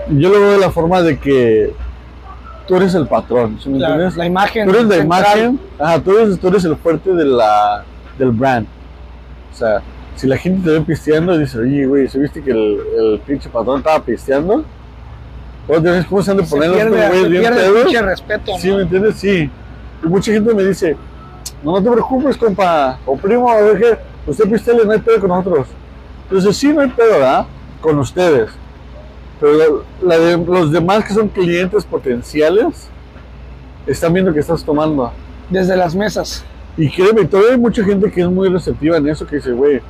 Yo lo veo de la forma de que tú eres el patrón, ¿sí me La, entiendes? la imagen. Tú eres la central. imagen, ajá, tú eres, tú eres el fuerte de la, del brand. O sea, si la gente te ve pisteando y dice, oye, güey, ¿se viste que el, el pinche patrón estaba pisteando? ¿Cómo te- ¿Cómo se han de poner los güeyes bien pedos? pinche respeto. ¿Sí me entiendes? Sí. Y mucha gente me dice, no, no te preocupes, compa, o primo, ver que usted pistele, no hay pedo con nosotros. Entonces, sí, no hay pedo, ¿verdad? Con ustedes. Pero la- la de- los demás que son clientes potenciales están viendo que estás tomando. Desde las mesas. Y créeme, todavía hay mucha gente que es muy receptiva en eso, que dice, güey,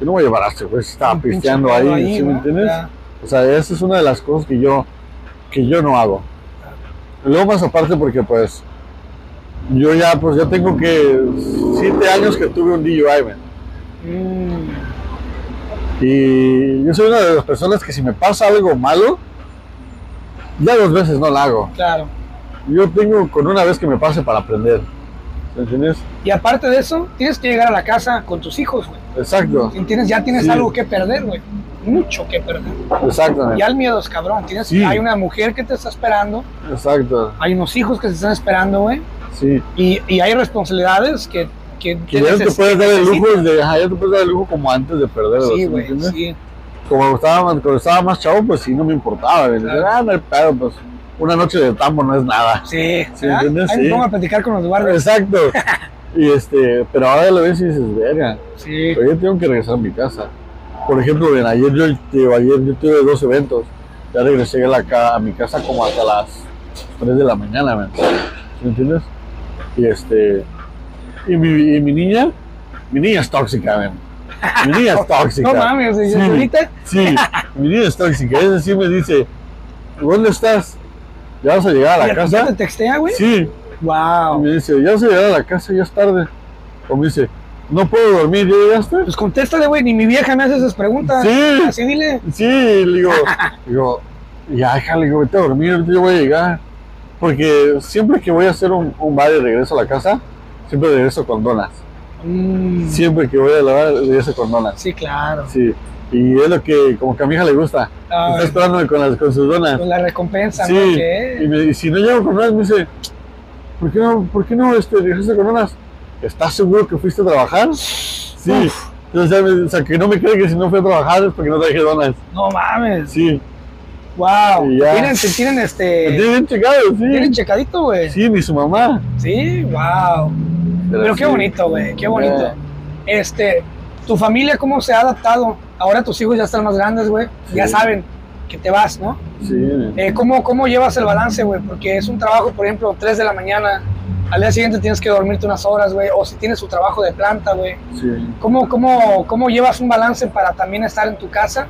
yo no voy a llevar a este güey, estaba pisteando ahí, ¿sí me entiendes? Ya. O sea, esa es una de las cosas que yo, que yo no hago. Luego más aparte porque pues yo ya pues ya tengo que siete años que tuve un DUI, man. Mm, Y yo soy una de las personas que si me pasa algo malo, ya dos veces no la hago. claro. Yo tengo con una vez que me pase para aprender. ¿Me entiendes? Y aparte de eso, tienes que llegar a la casa con tus hijos, güey. Exacto. Ya tienes Sí. algo que perder, güey. Mucho que perder. exactamente. Ya el miedo es cabrón. Tienes, Sí. Hay una mujer que te está esperando, Exacto, hay unos hijos que se están esperando, güey. sí. Y, y hay responsabilidades que, que, Que ya no te puedes dar el lujo de, ajá, ya te puedes dar el lujo como antes de perderlo. Sí, ¿me güey, sí. como estaba, cuando estaba más chavo, pues sí, no me importaba. Decía, ah, no hay pedo, pues una noche de tambo no es nada. Sí, Sí. Ahí me Sí. pongo a platicar con los guardias. Exacto. y este, pero ahora lo ves y dices, verga, Sí. pero yo tengo que regresar a mi casa. Por ejemplo, ven, ayer yo, ayer yo tuve dos eventos. Ya regresé a, la, a mi casa como hasta las 3 de la mañana, man. ¿Sí ¿me entiendes? Y este, y mi, y mi niña, mi niña es tóxica, man. Mi niña es tóxica. No mames, Sí. ahorita Sí, mi niña es tóxica. Ella me dice, ¿dónde estás? ¿Ya vas a llegar a la casa? te textea, güey. Sí, Y Wow. me dice, ya se llegar a la casa, ya es tarde. O me dice, no puedo dormir, ¿ya llegaste? Pues contéstale, güey, ni mi vieja me hace esas preguntas. Sí. Así dile. Sí, le digo, digo, ya, déjale, digo, vete a dormir, yo voy a llegar. Porque siempre que voy a hacer un, un bar y regreso a la casa, siempre regreso con donas. Mm, Siempre que voy a lavar, regreso con donas. sí, claro. Sí, y es lo que como que a mi hija le gusta. Ay, Está esperándome con, las, con sus donas. pues la recompensa, Sí, ¿no? y, me- y si no llego con donas, me dice, ¿por qué no, por qué no este, dejaste con donas? ¿Estás seguro que fuiste a trabajar? Sí. Uf. Entonces, o sea, que no me cree que si no fui a trabajar es porque no traje donas. No mames. Sí. Wow. Y ya. Tienen, te tienen este. tiene bien checado, Tienen sí. checadito, güey. Sí, ni su mamá. Sí, wow. Pero qué sí. bonito, güey, qué bonito. Este, tu familia, ¿cómo se ha adaptado? Ahora tus hijos ya están más grandes, güey. Ya saben que te vas, ¿no? Sí. Eh, ¿cómo, ¿Cómo llevas el balance, güey? Porque es un trabajo, por ejemplo, 3 de la mañana. Al día siguiente tienes que dormirte unas horas, güey. O si tienes tu trabajo de planta, güey. sí. ¿Cómo, cómo, ¿Cómo llevas un balance para también estar en tu casa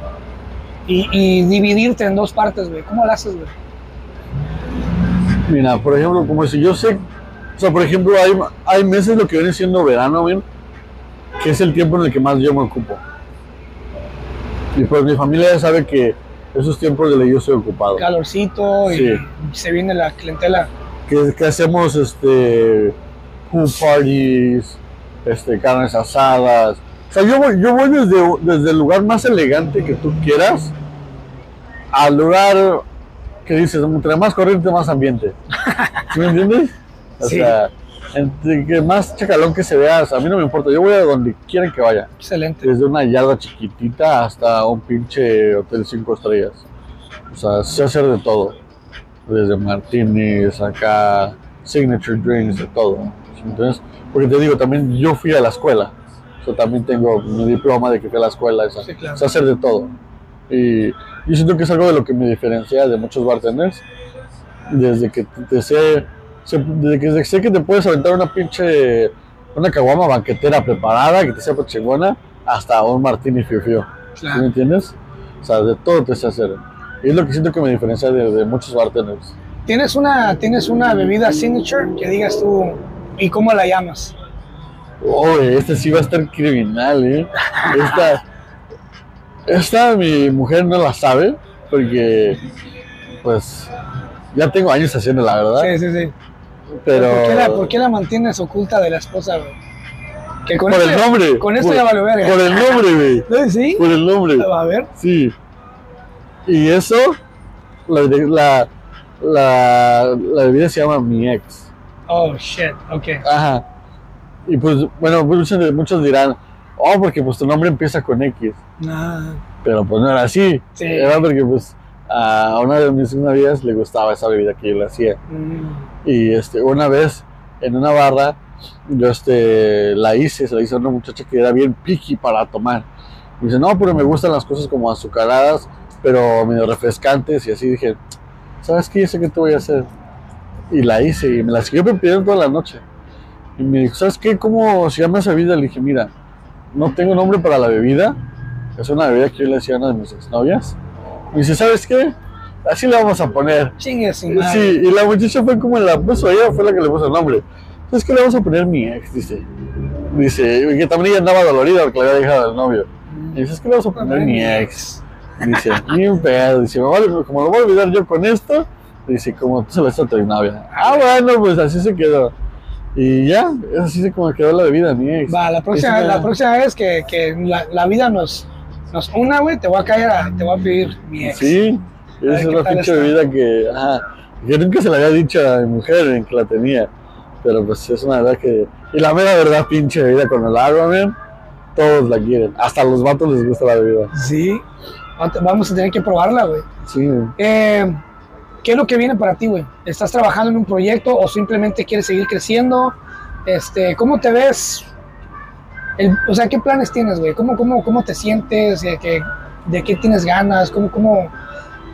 y, y dividirte en dos partes, güey? ¿Cómo lo haces, güey? Mira, por ejemplo, como si yo sé, o sea, por ejemplo, hay, hay meses lo que viene siendo verano, bien, que es el tiempo en el que más yo me ocupo. Y pues mi familia ya sabe que esos tiempos de ley yo estoy ocupado. Calorcito y Sí. se viene la clientela. Que, que hacemos este pool parties, este, carnes asadas. O sea, yo voy, yo voy desde, desde el lugar más elegante que tú quieras al lugar que dices, entre más corriente, más ambiente. ¿Sí me entiendes? O Sí. sea, entre que más chacalón que se vea, o sea, a mí no me importa, yo voy a donde quieran que vaya. Excelente. Desde una yarda chiquitita hasta un pinche hotel cinco estrellas. O sea, sé hacer de todo. Desde martinis, acá, signature drinks, de todo. Entonces, porque te digo, también yo fui a la escuela. O sea, también tengo mi diploma de que fui a la escuela. O sea, Sí, claro. sé hacer de todo. Y yo siento que es algo de lo que me diferencia de muchos bartenders. Desde que te, te sé, desde que sé que te puedes aventar una pinche, una caguama banquetera preparada, que te sepa chingona, hasta un martini fiu. ¿Sí me Claro. entiendes? O sea, de todo te sé hacer. Y es lo que siento que me diferencia de, de muchos bartenders. ¿Tienes una, ¿Tienes una bebida signature que digas tú y cómo la llamas? Oh, este sí va a estar criminal, ¿eh? Esta, esta mi mujer no la sabe, porque, pues, ya tengo años haciendo la verdad, Sí, sí, sí. Pero... ¿Por, qué la, por qué la mantienes oculta de la esposa, güey? Que con Por el ya- nombre. Con esto ya valió verga. Por el nombre, güey. ¿Sí? Por el nombre. A ver. Sí. Y eso, la, la, la, la bebida se llama Mi Ex. Oh, shit. Ok. Ajá. Y pues, bueno, muchos, muchos dirán, oh, porque pues tu nombre empieza con X. Ah, Pero pues no era así. Sí. Era porque pues a una de mis novias le gustaba esa bebida que yo le hacía. mm, Y este, una vez en una barra, yo este, la hice, se la hice a una muchacha que era bien picky para tomar. Y dice, no, pero me gustan las cosas como azucaradas, pero medio refrescantes. Y así dije, ¿sabes qué? Yo sé qué te voy a hacer. Y la hice y me la siguió pidiendo toda la noche. Y me dijo, ¿sabes qué? ¿Cómo se llama esa bebida? Le dije, mira, no tengo nombre para la bebida. Es una bebida que yo le hacía a una de mis exnovias. Y dice, ¿sabes qué? Así le vamos a poner. Chingue. Sí, y la muchacha fue como la puso, ella fue la que le puso el nombre. ¿Sabes qué le vamos a poner mi ex? Dice. Dice, que también ella andaba dolorida porque le había dejado el novio. Y dice, ¿sabes qué le vamos a poner mi ex? Dice, ni un pedo. Dice, vale, como lo voy a olvidar yo con esto, dice, como tú se lo a tu novia. Ah, bueno, pues así se quedó. Y ya, es así se como quedó la bebida mi ex. Va, la próxima, Es la próxima vez que, que la, la vida nos, nos una, güey, te voy a caer a, te voy a pedir mi ex. Sí, es una pinche está. bebida que, ajá, que nunca se la había dicho a mi mujer en que la tenía. Pero pues es una verdad que. Y la mera verdad, pinche bebida con el agua, man, todos la quieren. Hasta a los vatos les gusta la bebida. Sí. Vamos a tener que probarla, güey. Sí, Eh, ¿Qué es lo que viene para ti, güey? ¿Estás trabajando en un proyecto o simplemente quieres seguir creciendo? Este, ¿Cómo te ves? El- o sea, ¿qué planes tienes, güey? ¿Cómo, cómo, ¿Cómo te sientes? ¿De qué, de qué tienes ganas? ¿Cómo, cómo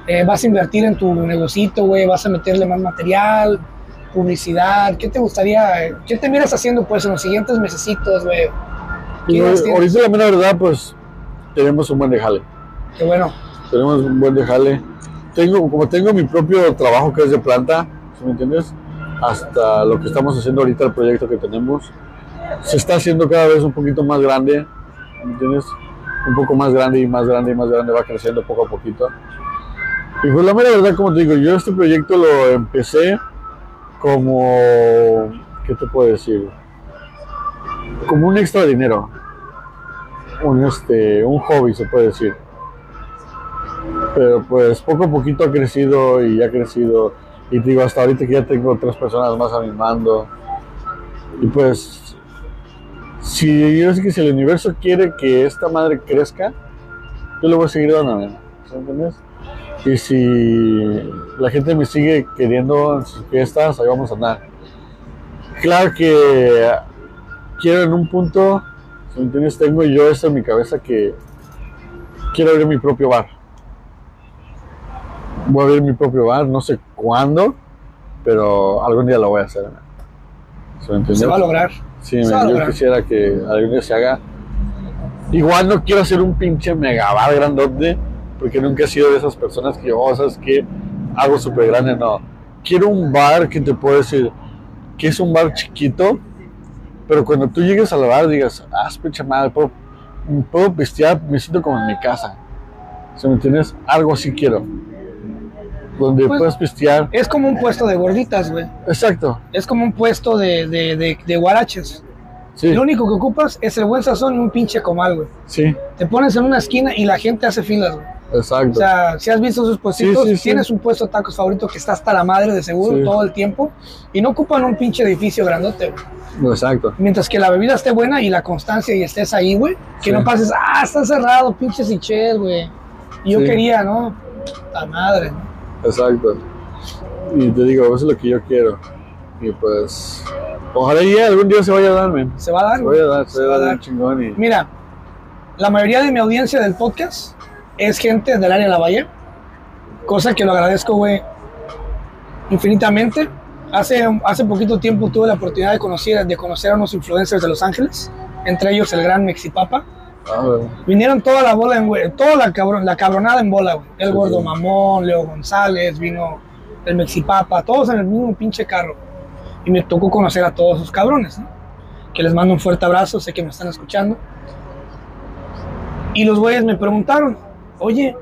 eh, vas a invertir en tu negocito, güey? ¿Vas a meterle más material? ¿Publicidad? ¿Qué te gustaría? ¿Qué te miras haciendo, pues, en los siguientes mesecitos, güey? ¿Qué Y ideas tienes? ahorita la mera verdad, pues tenemos un buen de jale. Qué bueno. Tenemos un buen de jale. Tengo, como tengo mi propio trabajo que es de planta, ¿sí ¿me entiendes? hasta lo que estamos haciendo ahorita, el proyecto que tenemos, se está haciendo cada vez un poquito más grande, ¿me ¿entiendes? Un poco más grande y más grande y más grande, va creciendo poco a poquito. Y pues la mera verdad, como te digo, yo este proyecto lo empecé como, ¿qué te puedo decir? Como un extra dinero, un, este, un hobby se puede decir. Pero pues poco a poquito ha crecido y ha crecido. Y te digo, hasta ahorita que ya tengo tres personas más a mi mando. Y pues, si yo sé que si el universo quiere que esta madre crezca, yo le voy a seguir dando, ¿me entiendes? Y si la gente me sigue queriendo en sus fiestas, ahí vamos a andar. Claro que quiero en un punto, si me entiendes, tengo yo esto en mi cabeza que quiero abrir mi propio bar. Voy a abrir mi propio bar, no sé cuándo, pero algún día lo voy a hacer. Se va a lograr. Sí, a yo lograr. quisiera que algún día se haga. Igual no quiero hacer un pinche megabar grandote, porque nunca he sido de esas personas que, oh, ¿sabes qué? Algo súper grande, no. Quiero un bar que te puedo decir que es un bar chiquito, pero cuando tú llegues al bar digas, ah, pinche madre, puedo, puedo pistear, me siento como en mi casa. ¿Sí me entiendes? Algo así quiero. Donde Pues- puedas pistear. Es como un puesto de gorditas, güey. Exacto. Es como un puesto de, de, de, de guaraches. Sí, Lo único que ocupas es el buen sazón y un pinche comal, güey. sí, Te pones en una esquina y la gente hace filas, güey. Exacto. O sea, si has visto sus puestitos, Sí, tienes un puesto de tacos favorito que está hasta la madre de seguro todo el tiempo y no ocupan un pinche edificio grandote, güey. exacto. Mientras que la bebida esté buena y la constancia y estés ahí, güey. Que no pases, ah, está cerrado, pinches hiches, güey. Y yo quería, ¿no? La madre, ¿no? Exacto. Y te digo, eso es lo que yo quiero. Y pues, ojalá ya algún día se vaya a dar, men. Se va a dar, Se vaya a dar, se Se va a dar chingón. Y, Mira, la mayoría de mi audiencia del podcast es gente del área de la Valle, cosa que lo agradezco, güey, infinitamente. Hace, hace poquito tiempo tuve la oportunidad de conocer, de conocer a unos influencers de Los Ángeles, entre ellos el gran Mexipapa. ah. Vinieron toda la bola, en, güey, toda la, cabron, la cabronada en bola, güey. El Sí, Gordo sí. Mamón, Leo González, vino el Mexipapa, todos en el mismo pinche carro. Y me tocó conocer a todos esos cabrones, ¿no? Que les mando un fuerte abrazo, sé que me están escuchando. Y los güeyes me preguntaron, oye,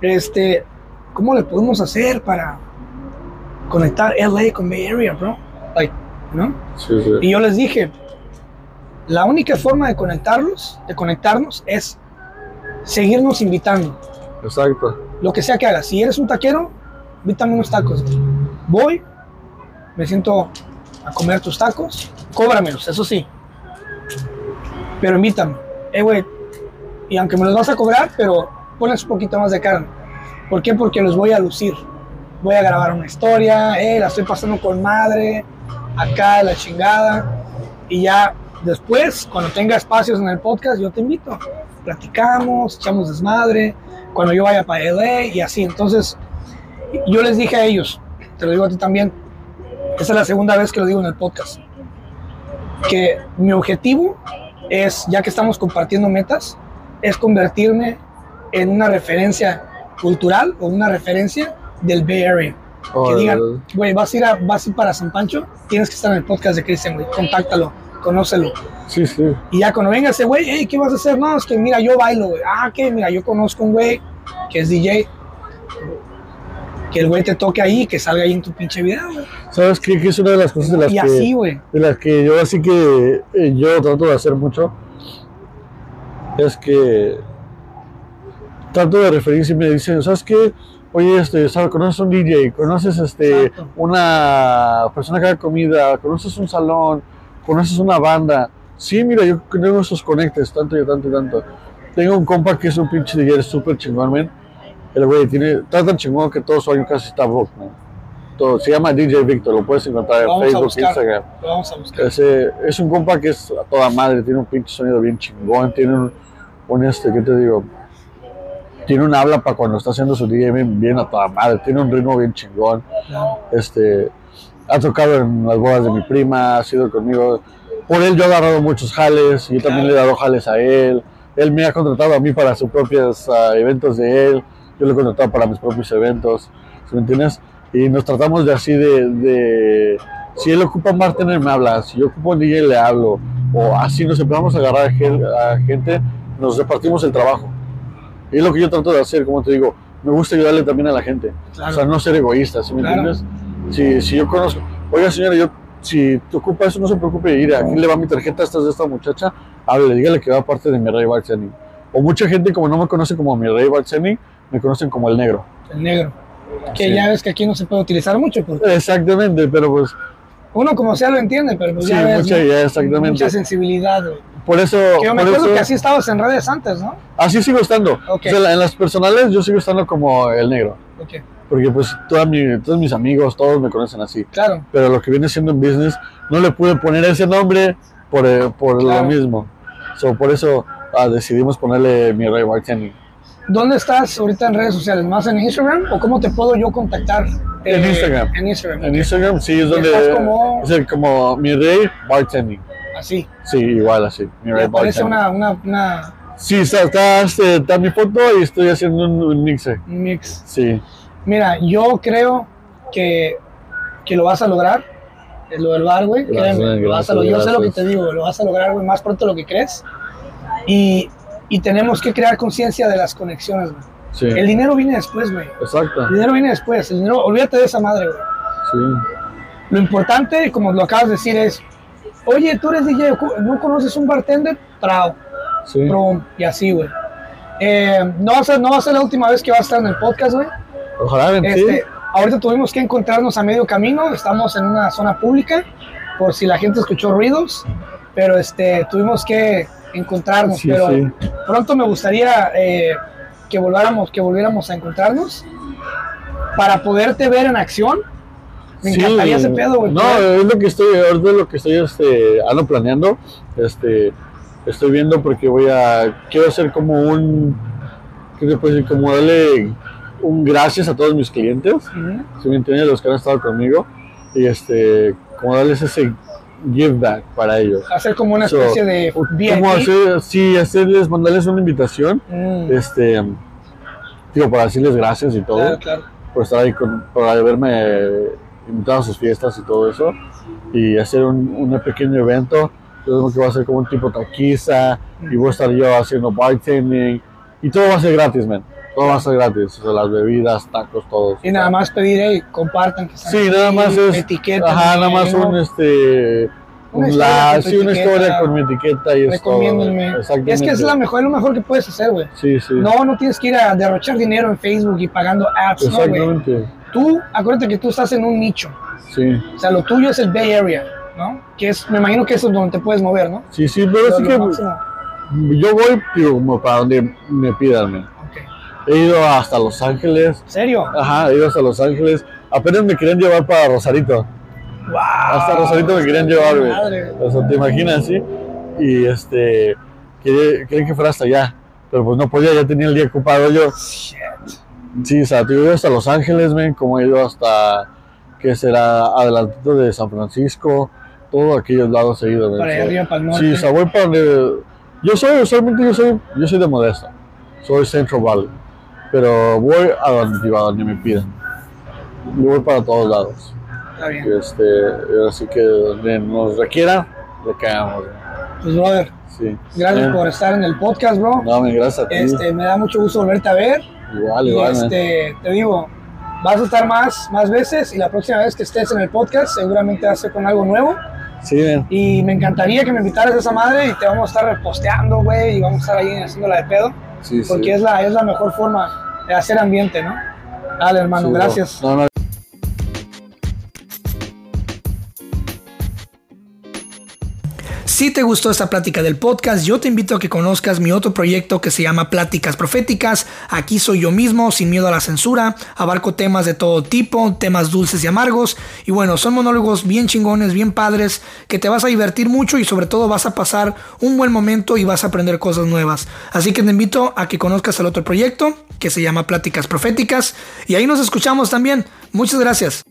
este, ¿cómo le podemos hacer para conectar LA con Bay Area, bro? Like, ¿no? Sí, sí. Y yo les dije, la única forma de conectarlos, de conectarnos, es seguirnos invitando. Exacto. Lo que sea que hagas. Si eres un taquero, invítame unos tacos. Voy, me siento a comer tus tacos, cóbramelos, eso sí. Pero invítame. Eh, güey, y aunque me los vas a cobrar, pero pones un poquito más de carne. ¿Por qué? Porque los voy a lucir. Voy a grabar una historia, eh, la estoy pasando con madre, acá la chingada. Y ya después, cuando tenga espacios en el podcast, yo te invito. Platicamos, echamos desmadre, cuando yo vaya para LA y así. Entonces, yo les dije a ellos, te lo digo a ti también, esa es la segunda vez que lo digo en el podcast, que mi objetivo es, ya que estamos compartiendo metas, es convertirme en una referencia cultural o una referencia del Bay Area. Que Órale. digan, güey, vas a ir a, vas a ir para San Pancho, tienes que estar en el podcast de Christian, güey, contáctalo, conócelo. Sí, sí. Y ya cuando venga ese güey, hey, ¿qué vas a hacer? No, es que mira, yo bailo, güey. Ah, que mira, yo conozco un güey que es DJ. Que el güey te toque ahí, que salga ahí en tu pinche video, güey. ¿Sabes qué? Que es una de las cosas de las Y que... así, güey. de las que yo así que eh, yo trato de hacer mucho es que trato de referirse y me dicen, ¿sabes qué? Oye, este, ¿sabes? ¿Conoces un DJ? ¿Conoces este, Exacto. una persona que haga comida? ¿Conoces un salón? ¿Conoces una banda? Sí, mira, yo tengo esos conectes, tanto y tanto y tanto. Tengo un compa que es un pinche DJ súper chingón, man. El güey tiene, está tan chingón que todo su año casi está book, man. Todo, se llama DJ Victor, lo puedes encontrar en Facebook. Instagram. Vamos a buscar. Ese, es un compa que es a toda madre, tiene un pinche sonido bien chingón, tiene un, un este, ¿qué te digo? Tiene un habla para cuando está haciendo su DJ bien, a toda madre, tiene un ritmo bien chingón, este, ha tocado en las bodas de mi prima, ha sido conmigo, por él yo he agarrado muchos jales, y yo también le he dado jales a él, él me ha contratado a mí para sus propios ah, eventos de él, yo lo he contratado para mis propios eventos, ¿sí ¿me entiendes? Y nos tratamos de así de, Si él ocupa un me habla. Si yo ocupo un DJ, le hablo. O así nos empezamos a agarrar a gente, nos repartimos el trabajo. Y es lo que yo trato de hacer, como te digo, me gusta ayudarle también a la gente. Claro. O sea, no ser egoísta, ¿sí me Claro. entiendes? Si, si yo conozco, oiga señora, yo, si te ocupa eso, no se preocupe, ir aquí le va mi tarjeta, esta es de esta muchacha, hable, dígale que va parte de mi rey bartending. O mucha gente, como no me conoce como mi rey bartending, me conocen como el negro. El negro. Que Sí. ya ves que aquí no se puede utilizar mucho, porque Exactamente, pero pues, uno como sea lo entiende, pero pues sí, ya ves, mucha, ¿no? ya, exactamente. mucha sensibilidad, güey. Por eso, Que yo me acuerdo eso- que así estabas en redes antes, ¿no? así sigo estando. Ok. O sea, en las personales yo sigo estando como el negro. Ok, Porque pues toda mi- todos mis amigos, todos me conocen así. claro. pero lo que viene siendo en business no le pude poner ese nombre por, eh, por Claro. lo mismo. So, por eso ah, decidimos ponerle mi Ray Bartending. ¿Dónde estás ahorita en redes sociales? ¿Más en Instagram o cómo te puedo yo contactar? En Eh, Instagram. En Instagram. En. Instagram sí es donde estás como- es el- como mi Ray Bartending. Así. Sí, igual así. Mi Me Ray parece una, una, una Sí, está, está, este, está mi foto y estoy haciendo un, un mixer. un mix. Sí, Mira, yo creo que, que lo vas a lograr. Es lo del bar, güey. Gracias, créeme, lo vas a gracias, lo- yo sé lo que te digo, lo vas a lograr, güey, más pronto de lo que crees. Y, y tenemos que crear conciencia de las conexiones, güey. sí. El dinero viene después, güey. Exacto. El dinero viene después. El dinero, olvídate de esa madre, güey. Sí. Lo importante, como lo acabas de decir, es, oye, tú eres DJ, ¿no conoces un bartender? Trao, Sí. prum, y así, güey. Eh, no, va a ser, no va a ser la última vez que vas a estar en el podcast, güey. Ojalá. Este, ahorita tuvimos que encontrarnos a medio camino, estamos en una zona pública, por si la gente escuchó ruidos, pero este, tuvimos que encontrarnos, Sí, pero sí. pronto me gustaría eh, que volviéramos, que volviéramos a encontrarnos para poderte ver en acción. Me Sí, encantaría ese pedo, güey. No, es lo que estoy, es lo que estoy este, ando planeando. Este, estoy viendo porque voy a, quiero hacer como un, ¿qué te puedo decir? Como darle un gracias a todos mis clientes, Ujú. si me entiendes, los que han estado conmigo, y este, como darles ese give back para ellos. hacer como una So, especie de Como VIP. hacer, sí, hacerles, mandarles una invitación, Mm, este, digo, para decirles gracias y todo claro, claro. por estar ahí, con, por haberme invitado a sus fiestas y todo eso, y hacer un, un pequeño evento, yo creo que va a ser como un tipo taquiza, y voy a estar yo haciendo bartending, y todo va a ser gratis, man, todo va a ser gratis, o sea, las bebidas, tacos, todo. Y nada más pedir, hey, compartan. Que Sí, nada más es, Etiqueta. ajá, nada más un, este, Una un historia la- con tu sí, una etiqueta. historia con mi etiqueta y. Recomiéndenme. Exactamente. Es que es la mejor, es lo mejor que puedes hacer, güey. Sí, sí. No, no tienes que ir a derrochar dinero en Facebook y pagando ads, no, güey. Tú, acuérdate que tú estás en un nicho. Sí. O sea, lo tuyo es el Bay Area, ¿no? Que es, me imagino que eso es donde te puedes mover, ¿no? Sí, sí, pero Lo- sí que máximo. yo voy digo, como para donde me pidan. man. Ok. He ido hasta Los Ángeles. ¿En serio? Ajá, he ido hasta Los Ángeles. Apenas me querían llevar para Rosarito. ¡Wow! Hasta Rosarito me querían llevar, güey. Madre. O sea, te imaginas, ¿sí? Y este, quería- querían que fuera hasta allá. Pero pues no podía, ya tenía el día ocupado yo. Shit. Sí, o sea, te he ido hasta Los Ángeles, men, como he ido hasta, ¿qué será? Adelantito de San Francisco. Todos aquellos lados he ido, men. Para So, arriba, para el norte. Sí, o sea, voy para donde... Yo soy, usualmente yo soy, yo soy de Modesto. Soy Central Valley. Pero voy a donde, a donde me pidan. Yo voy para todos lados. Está bien. Este, así que donde nos requiera, le caemos. Pues, brother, Sí. gracias Eh, por estar en el podcast, bro. No, gracias a ti. Este, me da mucho gusto volverte a ver. Igual, Y igual, men. este, te digo, vas a estar más, más veces y la próxima vez que estés en el podcast seguramente ser con algo nuevo. Sí, men. Y me encantaría que me invitaras a esa madre y te vamos a estar reposteando, güey, y vamos a estar ahí haciéndola de pedo, Sí, sí. porque es la, es la mejor forma de hacer ambiente, ¿no? Dale, hermano, Sí, gracias. No, no, Si te gustó esta plática del podcast, yo te invito a que conozcas mi otro proyecto que se llama Pláticas Proféticas. Aquí soy yo mismo, sin miedo a la censura. Abarco temas de todo tipo, temas dulces y amargos. Y bueno, son monólogos bien chingones, bien padres, que te vas a divertir mucho y sobre todo vas a pasar un buen momento y vas a aprender cosas nuevas. Así que te invito a que conozcas el otro proyecto que se llama Pláticas Proféticas. Y ahí nos escuchamos también. Muchas gracias.